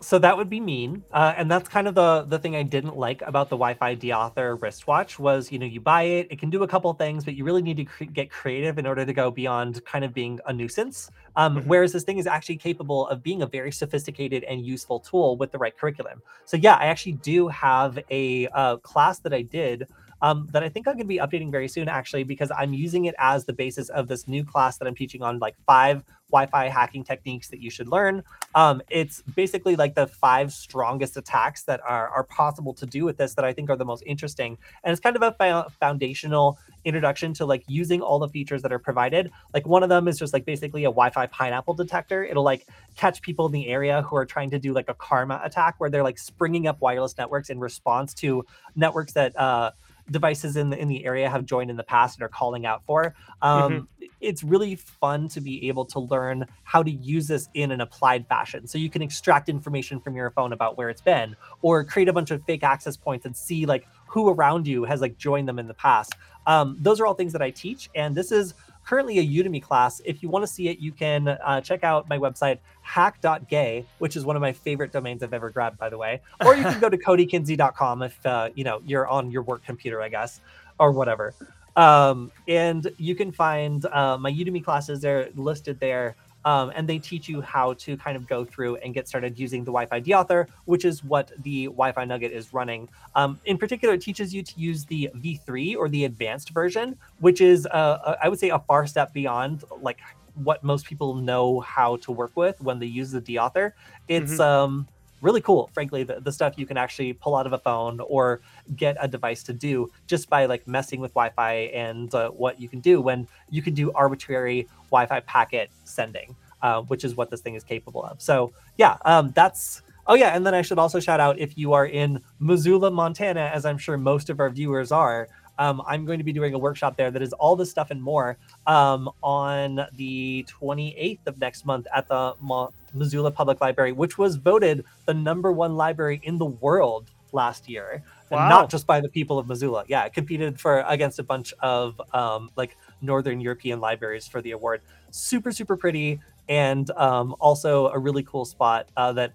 so that would be mean. Uh, and that's kind of the the thing i didn't like about the wi-fi deauther wristwatch was you know you buy it it can do a couple things but you really need to cre- get creative in order to go beyond kind of being a nuisance. Um, mm-hmm. whereas this thing is actually capable of being a very sophisticated and useful tool with the right curriculum. So yeah i actually do have a uh, class that i did um, that I think I'm going to be updating very soon, actually, because I'm using it as the basis of this new class that I'm teaching on like five Wi-Fi hacking techniques that you should learn. Um, it's basically like the five strongest attacks that are, are possible to do with this that I think are the most interesting. And it's kind of a foundational introduction to like using all the features that are provided. Like one of them is just like basically a Wi-Fi pineapple detector. It'll like catch people in the area who are trying to do like a karma attack where they're like springing up wireless networks in response to networks that uh, devices in the in the area have joined in the past and are calling out for. Um, mm-hmm. It's really fun to be able to learn how to use this in an applied fashion. So you can extract information from your phone about where it's been, or create a bunch of fake access points and see like who around you has like joined them in the past. Um, those are all things that I teach, and this is currently a Udemy class. If you want to see it, you can uh, check out my website, hack.gay, which is one of my favorite domains I've ever grabbed, by the way. Or you can go to kodykinzie.com if, uh, you know, you're on your work computer, I guess, or whatever. Um, and you can find uh, my Udemy classes. They're listed there. Um, and they teach you how to kind of go through and get started using the Wi-Fi deauther, which is what the Wi-Fi Nugget is running. Um, in particular, it teaches you to use the V3 or the advanced version, which is, uh, I would say, a far step beyond like what most people know how to work with when they use the deauther. It's mm-hmm. um, really cool, frankly, the, the stuff you can actually pull out of a phone or get a device to do just by like messing with Wi-Fi and uh, what you can do when you can do arbitrary Wi-Fi packet sending, uh, which is what this thing is capable of. So yeah, um, that's. Oh yeah, and then I should also shout out if you are in Missoula, Montana, as I'm sure most of our viewers are. Um, I'm going to be doing a workshop there that is all this stuff and more um, on the 28th of next month at the Mo- Missoula Public Library, which was voted the number one library in the world last year, wow. and not just by the people of Missoula. Yeah, it competed for against a bunch of um, like Northern European libraries for the award. Super, super pretty, and um, also a really cool spot uh, that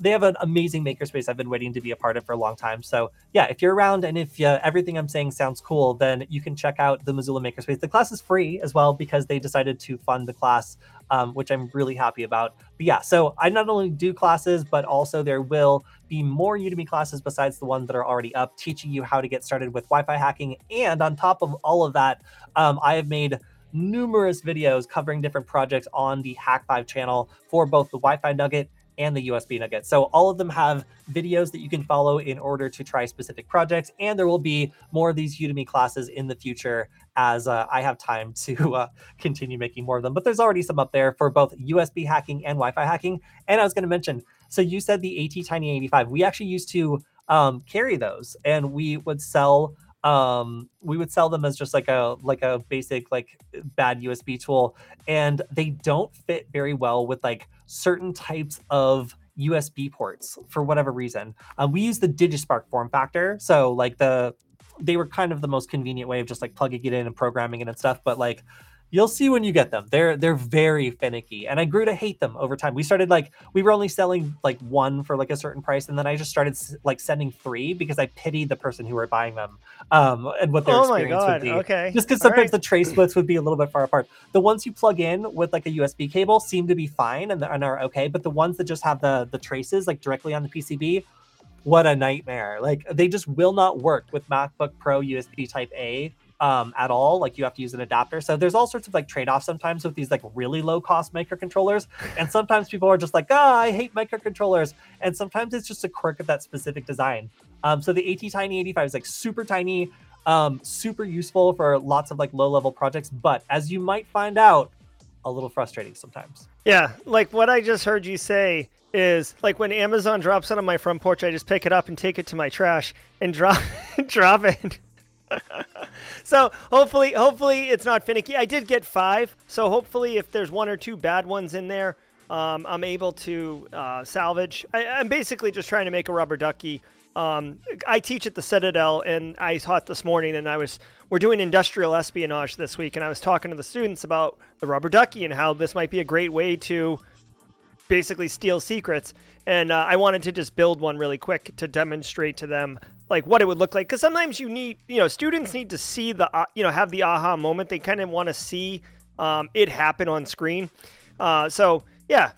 they have an amazing makerspace I've been waiting to be a part of for a long time. So yeah, if you're around and if uh, everything I'm saying sounds cool, then you can check out the Missoula Makerspace. The class is free as well because they decided to fund the class, um, which I'm really happy about. But yeah, so I not only do classes, but also there will be more Udemy classes besides the ones that are already up, teaching you how to get started with Wi-Fi hacking. And on top of all of that, um, I have made numerous videos covering different projects on the Hak5 channel for both the Wi-Fi Nugget and the USB Nugget. So all of them have videos that you can follow in order to try specific projects, and there will be more of these Udemy classes in the future as uh, I have time to uh, continue making more of them. But there's already some up there for both USB hacking and Wi-Fi hacking. And I was going to mention, so you said the AT Tiny 85. We actually used to um, carry those, and we would sell um we would sell them as just like a like a basic like bad usb tool and they don't fit very well with like certain types of usb ports for whatever reason. Um, we use the digispark form factor. So like the they were kind of the most convenient way of just like plugging it in and programming it and stuff but like you'll see when you get them. They're they're very finicky, and I grew to hate them over time. We started like we were only selling like one for like a certain price, and then I just started like sending three because I pitied the person who were buying them um, and what their oh experience would be. Okay, just because sometimes right. the tray splits would be a little bit far apart. The ones you plug in with like a USB cable seem to be fine and, and are okay, but the ones that just have the the traces like directly on the PCB. What a nightmare! Like they just will not work with MacBook Pro USB Type A um, at all. Like you have to use an adapter. So there's all sorts of like trade offs sometimes with these like really low cost microcontrollers. And sometimes people are just like, ah, I hate microcontrollers. And sometimes it's just a quirk of that specific design. Um, so the AT Tiny 85 is like super tiny, um, super useful for lots of like low level projects. But as you might find out, a little frustrating sometimes. Yeah, like what I just heard you say is like when Amazon drops it on my front porch, I just pick it up and take it to my trash and drop drop it so hopefully, hopefully it's not finicky. I did get five, so hopefully, if there's one or two bad ones in there, um, I'm able to uh, salvage. I, am basically just trying to make a rubber ducky. Um, I teach at the Citadel, and I taught this morning, and I was we're doing industrial espionage this week, and I was talking to the students about the rubber ducky and how this might be a great way to basically steal secrets. And uh, I wanted to just build one really quick to demonstrate to them like what it would look like because sometimes you need you know students need to see the uh, you know have the aha moment. They kind of want to see um, it happen on screen. Uh, so yeah.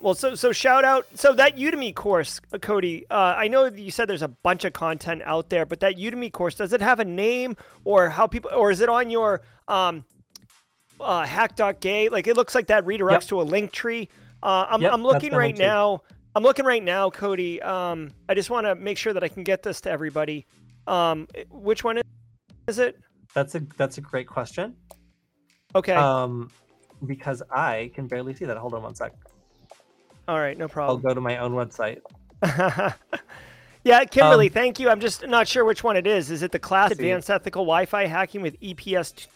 Well so so shout out so that udemy course uh, kody uh, i know you said there's a bunch of content out there but that udemy course does it have a name or how people or is it on your um, uh, hack.gay like it looks like that redirects yep. to a link tree. Uh, I'm, yep, I'm looking right now I'm looking right now, Kody. Um, I just want to make sure that I can get this to everybody. Um, which one is it? That's a that's a great question. Okay. Um, because I can barely see that. Hold on one sec. All right, no problem. I'll go to my own website. yeah, Kimberly, um, thank you. I'm just not sure which one it is. Is it the class Advanced Ethical Wi-Fi Hacking with EPS?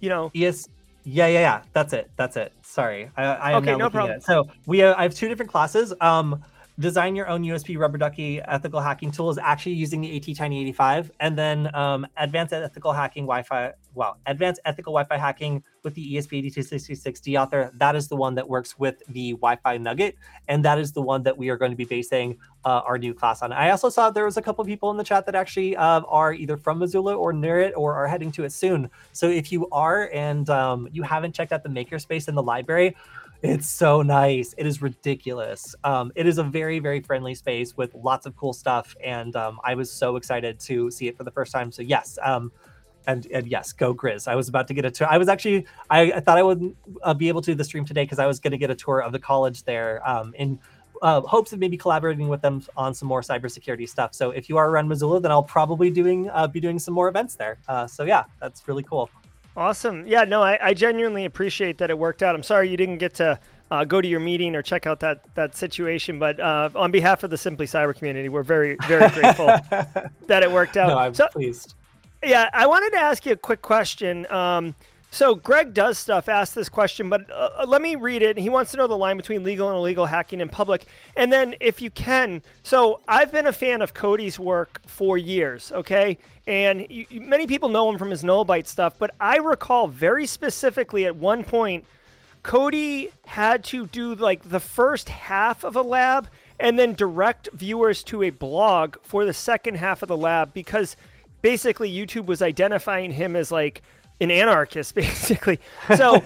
You know. ES yeah, yeah, yeah. That's it. That's it. Sorry, I, I okay, no problem. it. So we have, I have two different classes. Um, design your own USB rubber ducky ethical hacking tool is actually using the AT Tiny 85, and then um, advanced ethical hacking Wi-Fi. Wow, advanced ethical Wi-Fi hacking with the ESP8266 Deauther. That is the one that works with the Wi-Fi Nugget, and that is the one that we are going to be basing uh, our new class on. I also saw there was a couple people in the chat that actually uh, are either from Missoula or near it or are heading to it soon. So if you are and um, you haven't checked out the makerspace in the library, it's so nice. It is ridiculous. Um, it is a very, very friendly space with lots of cool stuff. And um, I was so excited to see it for the first time. So, yes. Um, and, and yes, go Grizz. I was about to get a tour. I was actually, I, I thought I would uh, be able to do the stream today because I was going to get a tour of the college there um, in uh, hopes of maybe collaborating with them on some more cybersecurity stuff. So if you are around Missoula, then I'll probably doing uh, be doing some more events there. Uh, so yeah, that's really cool. Awesome. Yeah, no, I, I genuinely appreciate that it worked out. I'm sorry you didn't get to uh, go to your meeting or check out that that situation, but uh, on behalf of the Simply Cyber community, we're very very grateful that it worked out. No, I'm so, pleased. Yeah, I wanted to ask you a quick question. Um, so Greg does stuff asked this question, but uh, uh, let me read it. He wants to know the line between legal and illegal hacking in public, and then if you can. So I've been a fan of Kody's work for years. Okay, and you, many people know him from his Nullbyte stuff, but I recall very specifically at one point, Kody had to do like the first half of a lab and then direct viewers to a blog for the second half of the lab because basically YouTube was identifying him as like an anarchist, basically. So,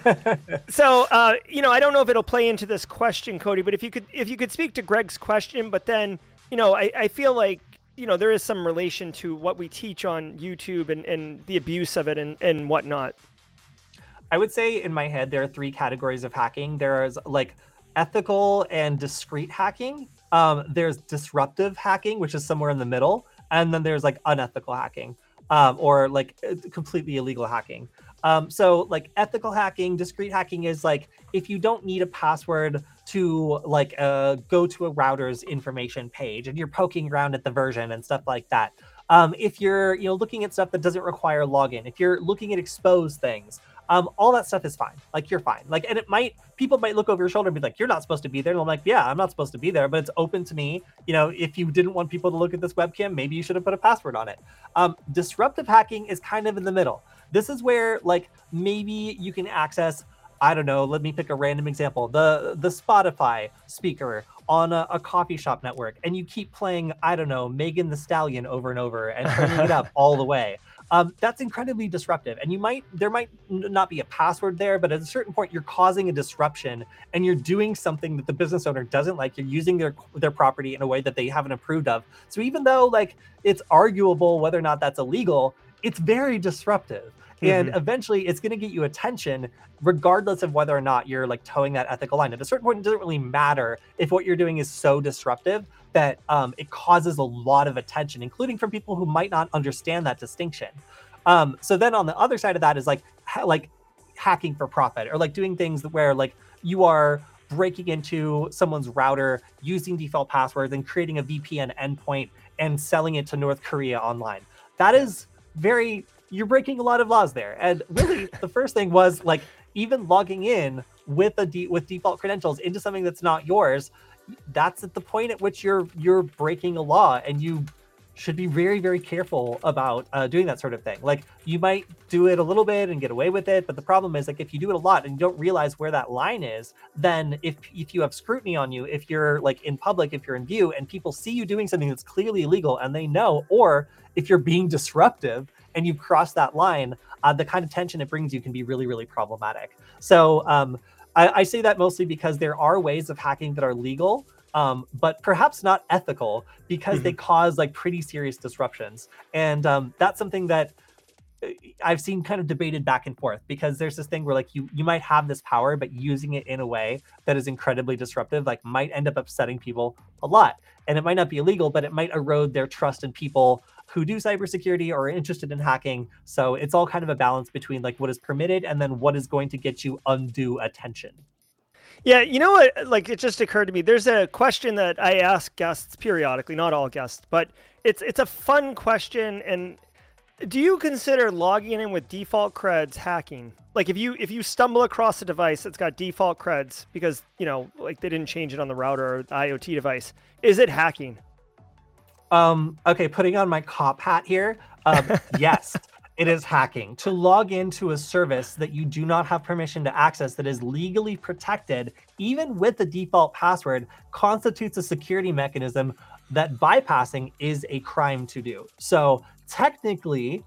so uh, you know, I don't know if it'll play into this question, Kody, but if you could, if you could speak to Greg's question, but then, you know, I, I feel like you know there is some relation to what we teach on YouTube and, and the abuse of it and, and whatnot. I would say in my head there are three categories of hacking. There's like ethical and discreet hacking. Um, there's disruptive hacking, which is somewhere in the middle, and then there's like unethical hacking, um, or like uh, completely illegal hacking. Um, so like ethical hacking, discreet hacking is like if you don't need a password to like uh, go to a router's information page and you're poking around at the version and stuff like that. Um, if you're you know looking at stuff that doesn't require login, if you're looking at exposed things, um, all that stuff is fine. Like you're fine. Like and it might people might look over your shoulder and be like, you're not supposed to be there. And I'm like, yeah, I'm not supposed to be there, but it's open to me. You know, if you didn't want people to look at this webcam, maybe you should have put a password on it. Um, disruptive hacking is kind of in the middle. This is where like maybe you can access I don't know, let me pick a random example. The the Spotify speaker on a, a, coffee shop network and you keep playing, I don't know, Megan Thee Stallion over and over and turning it up all the way. Um, that's incredibly disruptive. And you might, there might not be a password there, but at a certain point, you're causing a disruption and you're doing something that the business owner doesn't like. You're using their, their property in a way that they haven't approved of. So even though like it's arguable whether or not that's illegal, it's very disruptive. Mm-hmm. And eventually it's going to get you attention, regardless of whether or not you're like towing that ethical line. At a certain point, it doesn't really matter if what you're doing is so disruptive that um, it causes a lot of attention, including from people who might not understand that distinction. Um, so then on the other side of that is like ha- like hacking for profit or like doing things where like you are breaking into someone's router using default passwords and creating a VPN endpoint and selling it to North Korea online. That is very you're breaking a lot of laws there. And really, the first thing was like even logging in with a de- with default credentials into something that's not yours. That's at the point at which you're you're breaking a law, and you should be very very careful about uh, doing that sort of thing. Like you might do it a little bit and get away with it, but the problem is like if you do it a lot and you don't realize where that line is, then if if you have scrutiny on you, if you're like in public, if you're in view, and people see you doing something that's clearly illegal and they know, or if you're being disruptive and you've crossed that line, uh, the kind of tension it brings you can be really, really problematic. So um, I, I, say that mostly because there are ways of hacking that are legal, um, but perhaps not ethical because mm-hmm. they cause like pretty serious disruptions. And um, that's something that uh, I've seen kind of debated back and forth because there's this thing where like you you might have this power, but using it in a way that is incredibly disruptive, like might end up upsetting people a lot. And it might not be illegal, but it might erode their trust in people who do cybersecurity or are interested in hacking. So it's all kind of a balance between like what is permitted and then what is going to get you undue attention. Yeah, you know what? Like it just occurred to me. There's a question that I ask guests periodically, not all guests, but it's it's a fun question. And do you consider logging in with default creds hacking? Like if you if you stumble across a device that's got default creds because you know like they didn't change it on the router or the IoT device, is it hacking? Um, okay, putting on my cop hat here. Um, yes, it is hacking. To log into a service that you do not have permission to access that is legally protected, even with the default password, constitutes a security mechanism that bypassing is a crime to do. So technically,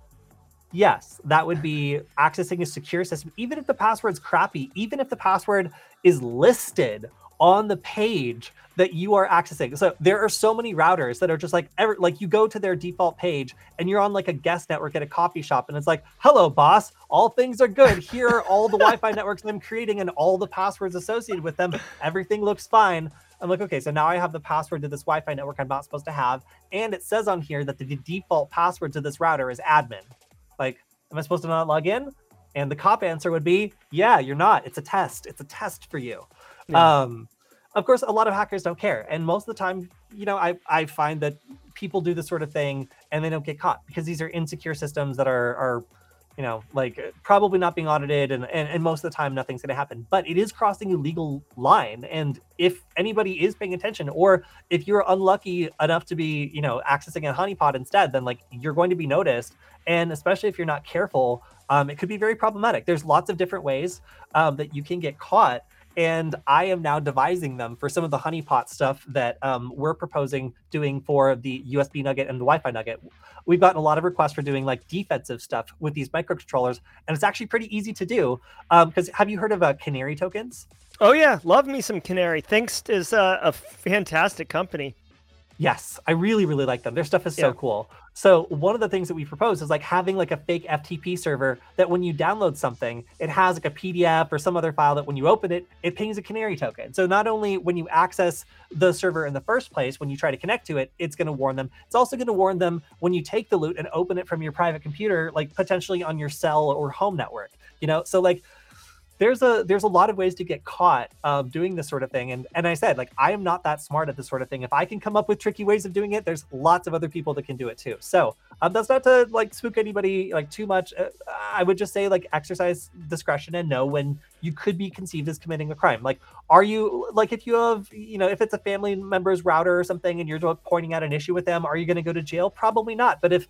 yes, that would be accessing a secure system, even if the password's crappy, even if the password is listed on the page that you are accessing. So there are so many routers that are just like ever like you go to their default page and you're on like a guest network at a coffee shop and it's like, "Hello boss, all things are good. Here are all the Wi-Fi networks I'm creating and all the passwords associated with them. Everything looks fine." I'm like, "Okay, so now I have the password to this Wi-Fi network I'm not supposed to have, and it says on here that the default password to this router is admin." Like, am I supposed to not log in? And the cop answer would be, "Yeah, you're not. It's a test. It's a test for you." Yeah. Um, of course, a lot of hackers don't care, and most of the time, you know, I I find that people do this sort of thing and they don't get caught because these are insecure systems that are are you know like probably not being audited and, and, and most of the time nothing's going to happen. But it is crossing a legal line. And if anybody is paying attention or if you're unlucky enough to be you know accessing a honeypot instead then like you're going to be noticed. And especially if you're not careful um, it could be very problematic. There's lots of different ways um, that you can get caught and I am now devising them for some of the honeypot stuff that um, we're proposing doing for the USB Nugget and the Wi-Fi Nugget. We've gotten a lot of requests for doing like defensive stuff with these microcontrollers, and it's actually pretty easy to do. Because um, have you heard of uh, Canary tokens? Oh yeah, love me some Canary. Thinkst is uh, a fantastic company. Yes, I really really like them. Their stuff is yeah. so cool. So one of the things that we propose is like having like a fake FTP server that when you download something, it has like a PDF or some other file that when you open it, it pings a canary token. So not only when you access the server in the first place, when you try to connect to it, it's going to warn them. It's also going to warn them when you take the loot and open it from your private computer, like potentially on your cell or home network. You know, so like there's a there's a lot of ways to get caught um, doing this sort of thing. And and i said like i am not that smart at this sort of thing. If i can come up with tricky ways of doing it there's lots of other people that can do it too. So um, that's not to like spook anybody like too much. Uh, i would just say like exercise discretion and know when you could be conceived as committing a crime. Like are you like if you have you know if it's a family member's router or something and you're pointing out an issue with them are you going to go to jail? Probably not. But if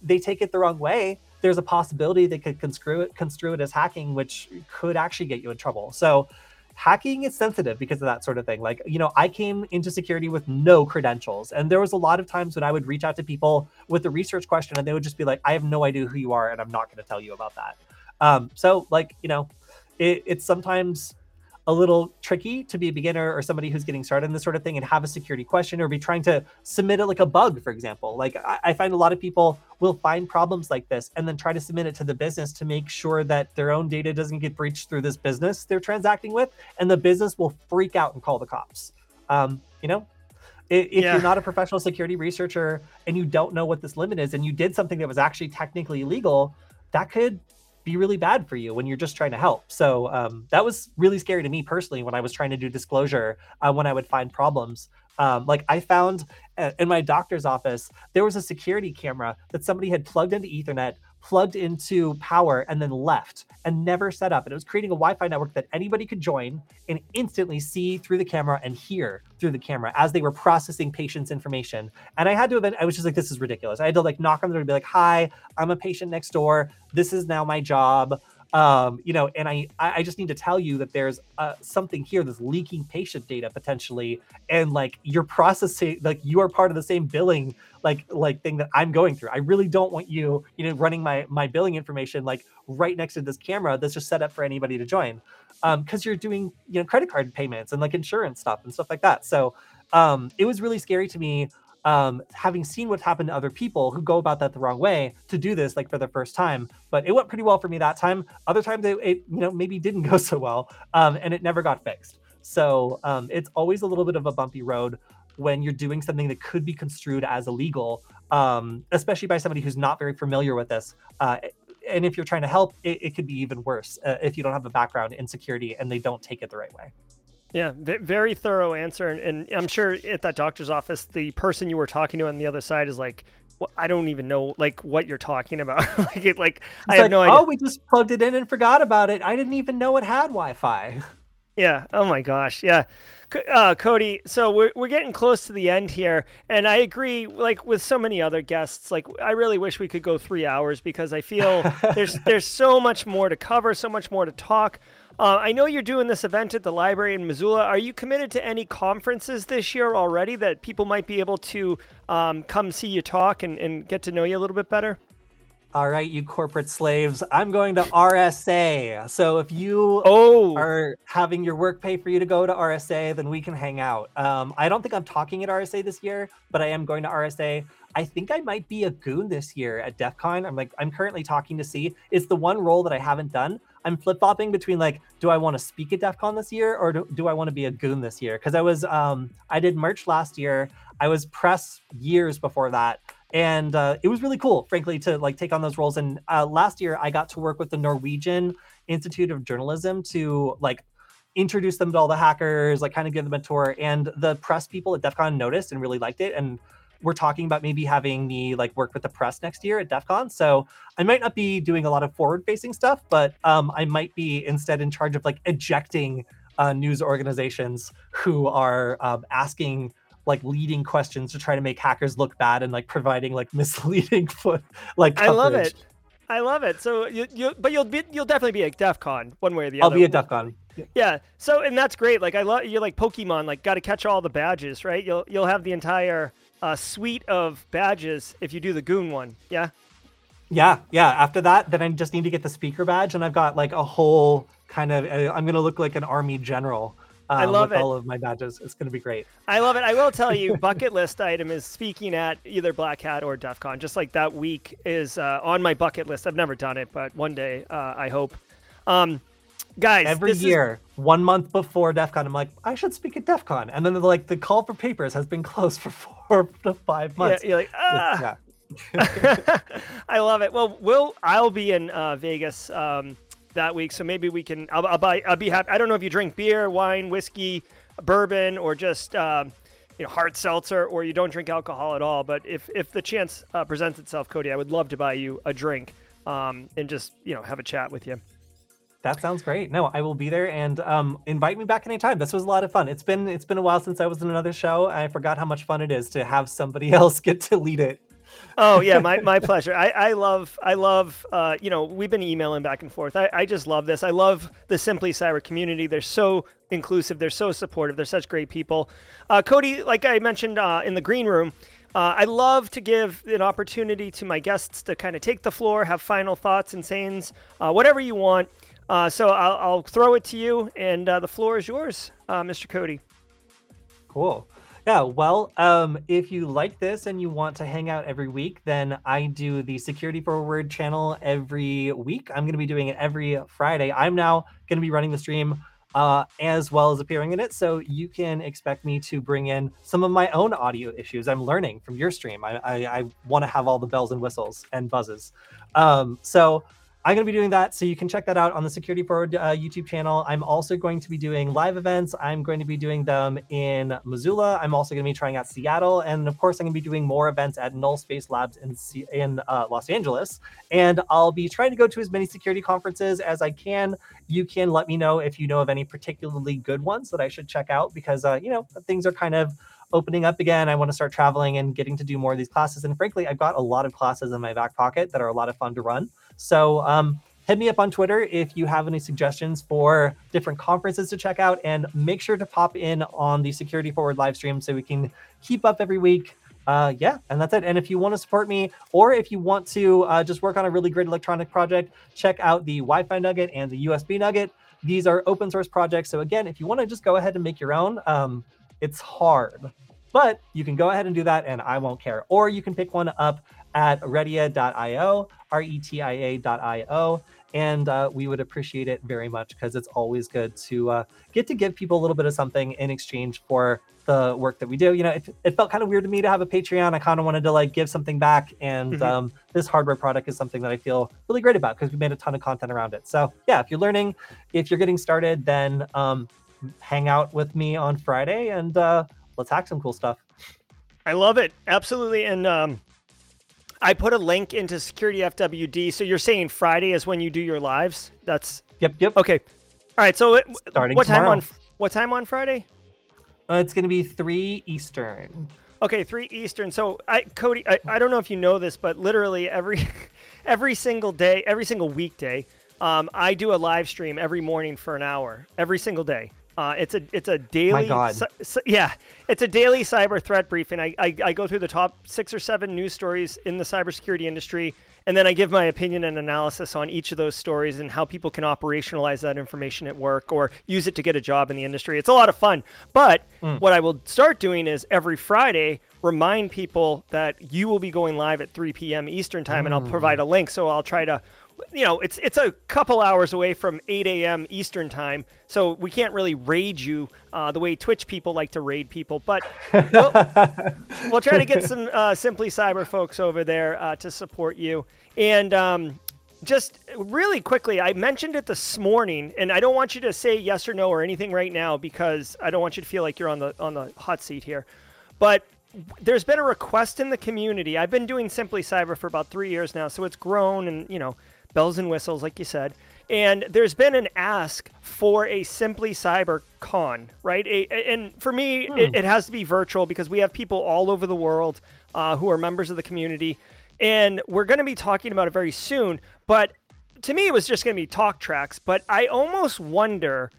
they take it the wrong way there's a possibility they could construe it construe it as hacking, which could actually get you in trouble. So hacking is sensitive because of that sort of thing. Like, you know, I came into security with no credentials. And there was a lot of times when I would reach out to people with a research question and they would just be like, I have no idea who you are and I'm not going to tell you about that. Um, so like, you know, it, it's sometimes a little tricky to be a beginner or somebody who's getting started in this sort of thing and have a security question or be trying to submit it like a bug, for example. Like I, I, find a lot of people will find problems like this and then try to submit it to the business to make sure that their own data doesn't get breached through this business they're transacting with, and the business will freak out and call the cops. Um, you know, if yeah. you're not a professional security researcher and you don't know what this limit is and you did something that was actually technically illegal, that could be really bad for you when you're just trying to help. So um, that was really scary to me personally when I was trying to do disclosure uh, when I would find problems. Um, like I found uh, in my doctor's office, there was a security camera that somebody had plugged into Ethernet plugged into power and then left and never set up. And it was creating a Wi-Fi network that anybody could join and instantly see through the camera and hear through the camera as they were processing patients' information. And I had to, I was just like, this is ridiculous. I had to like knock on the door and be like, hi, I'm a patient next door. This is now my job um, you know, and I I just need to tell you that there's uh, something here that's leaking patient data potentially, and like you're processing, like you are part of the same billing like like thing that I'm going through. I really don't want you, you know, running my my billing information like right next to this camera that's just set up for anybody to join, um, because you're doing you know credit card payments and like insurance stuff and stuff like that. So um, it was really scary to me um, having seen what's happened to other people who go about that the wrong way to do this like for the first time. But it went pretty well for me that time. Other times it, it you know maybe didn't go so well, um, and it never got fixed. So um, it's always a little bit of a bumpy road when you're doing something that could be construed as illegal, um, especially by somebody who's not very familiar with this. Uh, and if you're trying to help, it, it could be even worse uh, if you don't have a background in security and they don't take it the right way. Yeah, very thorough answer, and, and, I'm sure at that doctor's office, the person you were talking to on the other side is like, well, I don't even know like what you're talking about. like, it, like I have no idea. Oh, we just plugged it in and forgot about it. I didn't even know it had Wi-Fi. Yeah. Oh my gosh. Yeah. Uh, Kody, so we're we're getting close to the end here, and I agree. Like with so many other guests, like I really wish we could go three hours because I feel there's there's so much more to cover, so much more to talk. Uh, I know you're doing this event at the library in Missoula. Are you committed to any conferences this year already that people might be able to um, come see you talk and, and get to know you a little bit better? All right, you corporate slaves. I'm going to RSA. So if you oh. are having your work pay for you to go to RSA, then we can hang out. Um, I don't think I'm talking at RSA this year, but I am going to RSA. I think I might be a goon this year at DEF CON. I'm like, I'm currently talking to see. It's the one role that I haven't done. I'm flip flopping between like, do I want to speak at DEF CON this year or do, do I want to be a goon this year? Because I was, um, I did merch last year. I was press years before that. And uh, it was really cool, frankly, to like take on those roles. And uh, last year, I got to work with the Norwegian Institute of Journalism to like introduce them to all the hackers, like kind of give them a tour. And the press people at DEF CON noticed and really liked it. And we're talking about maybe having me like work with the press next year at DEF CON. So I might not be doing a lot of forward facing stuff, but um, I might be instead in charge of like ejecting uh, news organizations who are um, asking like leading questions to try to make hackers look bad and like providing like misleading foot like coverage. I love it. I love it. So you, you but you'll be you'll definitely be at DEF CON one way or the I'll other. I'll be at DEF CON. Yeah. So and that's great. Like I love you're like Pokemon, like got to catch all the badges, right? You'll you'll have the entire a suite of badges if you do the goon one. Yeah. Yeah, yeah. After that, then I just need to get the speaker badge, and I've got like a whole kind of. Uh, I'm gonna look like an army general Um, I love it. all of my badges. It's going to be great. I love it. I will tell you, bucket list item is speaking at either Black Hat or DEF CON. Just like that week is uh, on my bucket list. I've never done it, but one day uh, I hope. Um, guys, Every this is- year, one month before DEF CON, I'm like, I should speak at DEF CON. And then like, the call for papers has been closed for four to five yeah, months. you're like, ah. Yeah. I love it. Well, we'll I'll be in uh, Vegas um, that week, so maybe we can. I'll, I'll buy. I'll be happy. I don't know if you drink beer, wine, whiskey, bourbon, or just um, you know hard seltzer, or you don't drink alcohol at all. But if if the chance uh, presents itself, Kody, I would love to buy you a drink um, and just you know have a chat with you. That sounds great. No, I will be there and um, invite me back anytime. This was a lot of fun. It's been it's been a while since I was in another show. I forgot how much fun it is to have somebody else get to lead it. Oh yeah, my, my pleasure. I, I love I love uh, you know we've been emailing back and forth. I, I just love this. I love the Simply Cyber community. They're so inclusive. They're so supportive. They're such great people. Uh, Kody, like I mentioned uh, in the green room, uh, I love to give an opportunity to my guests to kind of take the floor, have final thoughts and sayings, uh, whatever you want. Uh, so I'll, I'll throw it to you, and uh, the floor is yours, uh, Mr. Kody. Cool. Yeah, well, um, if you like this and you want to hang out every week, then I do the Security Forward channel every week. I'm going to be doing it every Friday. I'm now going to be running the stream uh, as well as appearing in it. So you can expect me to bring in some of my own audio issues I'm learning from your stream. I, I, I want to have all the bells and whistles and buzzes. Um, so I'm going to be doing that. So you can check that out on the Security Forward uh, YouTube channel. I'm also going to be doing live events. I'm going to be doing them in Missoula. I'm also going to be trying out Seattle. And of course, I'm going to be doing more events at Null Space Labs in, C- in uh, Los Angeles. And I'll be trying to go to as many security conferences as I can. You can let me know if you know of any particularly good ones that I should check out because, uh, you know, things are kind of opening up again. I want to start traveling and getting to do more of these classes. And frankly, I've got a lot of classes in my back pocket that are a lot of fun to run. So um, hit me up on Twitter if you have any suggestions for different conferences to check out, and make sure to pop in on the Security Forward live stream so we can keep up every week. Uh, yeah, and that's it. And if you want to support me, or if you want to uh, just work on a really great electronic project, check out the Wi-Fi Nugget and the USB Nugget. These are open source projects. So again, if you want to just go ahead and make your own, um, it's hard, but you can go ahead and do that, and I won't care. Or you can pick one up at retia.io, R-E-T-I-A.io, and uh, we would appreciate it very much because it's always good to uh, get to give people a little bit of something in exchange for the work that we do. You know, it, it felt kind of weird to me to have a Patreon. I kind of wanted to like give something back, and Mhm. um, this hardware product is something that I feel really great about because we made a ton of content around it. So yeah, if you're learning, if you're getting started, then um, hang out with me on Friday and uh, let's hack some cool stuff. I love it. Absolutely. And um, I put a link into Security FWD. So you're saying Friday is when you do your lives? That's Yep, yep. okay. All right. So it, Starting what time tomorrow. on what time on Friday? Uh, it's going to be three Eastern. Okay, three Eastern. So I, Kody, I, I don't know if you know this, but literally every every single day, every single weekday, um, I do a live stream every morning for an hour, every single day. Uh, it's a it's a daily God. cy- cy- yeah it's a daily cyber threat briefing. I, I I go through the top six or seven news stories in the cybersecurity industry, and then I give my opinion and analysis on each of those stories and how people can operationalize that information at work or use it to get a job in the industry. It's a lot of fun. But what I will start doing is every Friday remind people that you will be going live at 3 p.m. Eastern time, and I'll provide a link. So I'll try to, you know, it's it's a couple hours away from 8 a.m. Eastern time, so we can't really raid you uh, the way Twitch people like to raid people, but we'll, we'll try to get some uh, Simply Cyber folks over there uh, to support you. And um, just really quickly, I mentioned it this morning, and I don't want you to say yes or no or anything right now because I don't want you to feel like you're on the on the hot seat here. But there's been a request in the community. I've been doing Simply Cyber for about three years now, so it's grown and you know bells and whistles, like you said. And there's been an ask for a Simply Cyber con, right? A, and for me, it, it has to be virtual because we have people all over the world uh, who are members of the community. And we're going to be talking about it very soon. But to me, it was just going to be talk tracks. But I almost wonder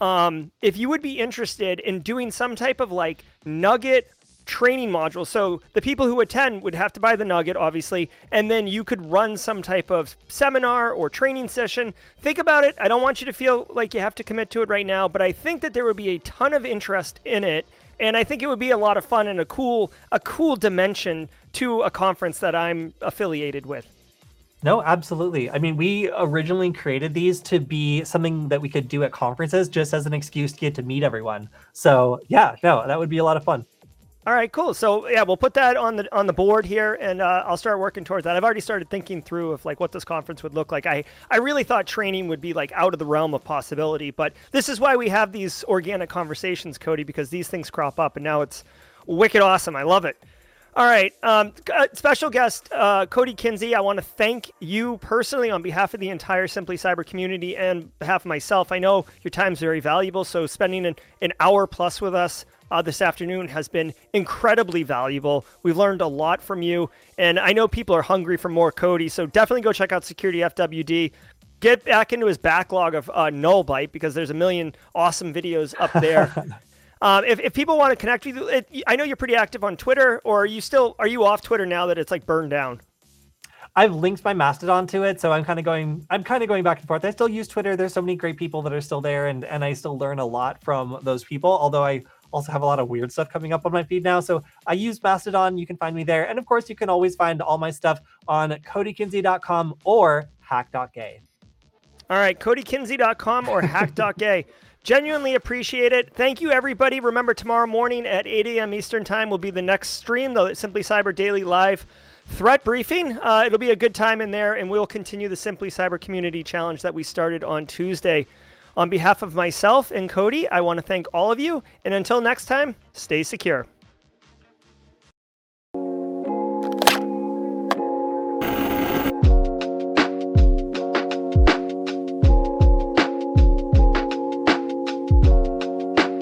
um, if you would be interested in doing some type of like nugget training module. So the people who attend would have to buy the nugget, obviously, and then you could run some type of seminar or training session. Think about it. I don't want you to feel like you have to commit to it right now, but I think that there would be a ton of interest in it. And I think it would be a lot of fun and a cool, a cool dimension to a conference that I'm affiliated with. No, absolutely. I mean, we originally created these to be something that we could do at conferences just as an excuse to get to meet everyone. So, yeah, no, that would be a lot of fun. All right, cool. So yeah, we'll put that on the on the board here, and uh, I'll start working towards that. I've already started thinking through of like what this conference would look like. I I really thought training would be like out of the realm of possibility, but this is why we have these organic conversations, Kody, because these things crop up, and now it's wicked awesome. I love it. All right. Um, uh, special guest, uh, Kody Kinzie. I want to thank you personally on behalf of the entire Simply Cyber community and behalf of myself. I know your time is very valuable, so spending an, an hour plus with us uh, this afternoon has been incredibly valuable. We've learned a lot from you, and I know people are hungry for more Kody, so definitely go check out Security FWD. Get back into his backlog of uh, Nullbyte because there's a million awesome videos up there. Um, if, if people want to connect with you, it, I know you're pretty active on Twitter, or are you still are you off Twitter now that it's like burned down? I've linked my Mastodon to it, so I'm kind of going. I'm kind of going back and forth. I still use Twitter. There's so many great people that are still there, and and I still learn a lot from those people. Although I also have a lot of weird stuff coming up on my feed now. So I use Mastodon. You can find me there, and of course, you can always find all my stuff on KodyKinzie.com or Hack.gay. All right, KodyKinzie.com or Hack.gay. Genuinely appreciate it. Thank you, everybody. Remember, tomorrow morning at 8 a.m. Eastern Time will be the next stream, the Simply Cyber Daily Live threat briefing. Uh, it'll be a good time in there, and we'll continue the Simply Cyber Community Challenge that we started on Tuesday. On behalf of myself and Kody, I want to thank all of you. And until next time, stay secure.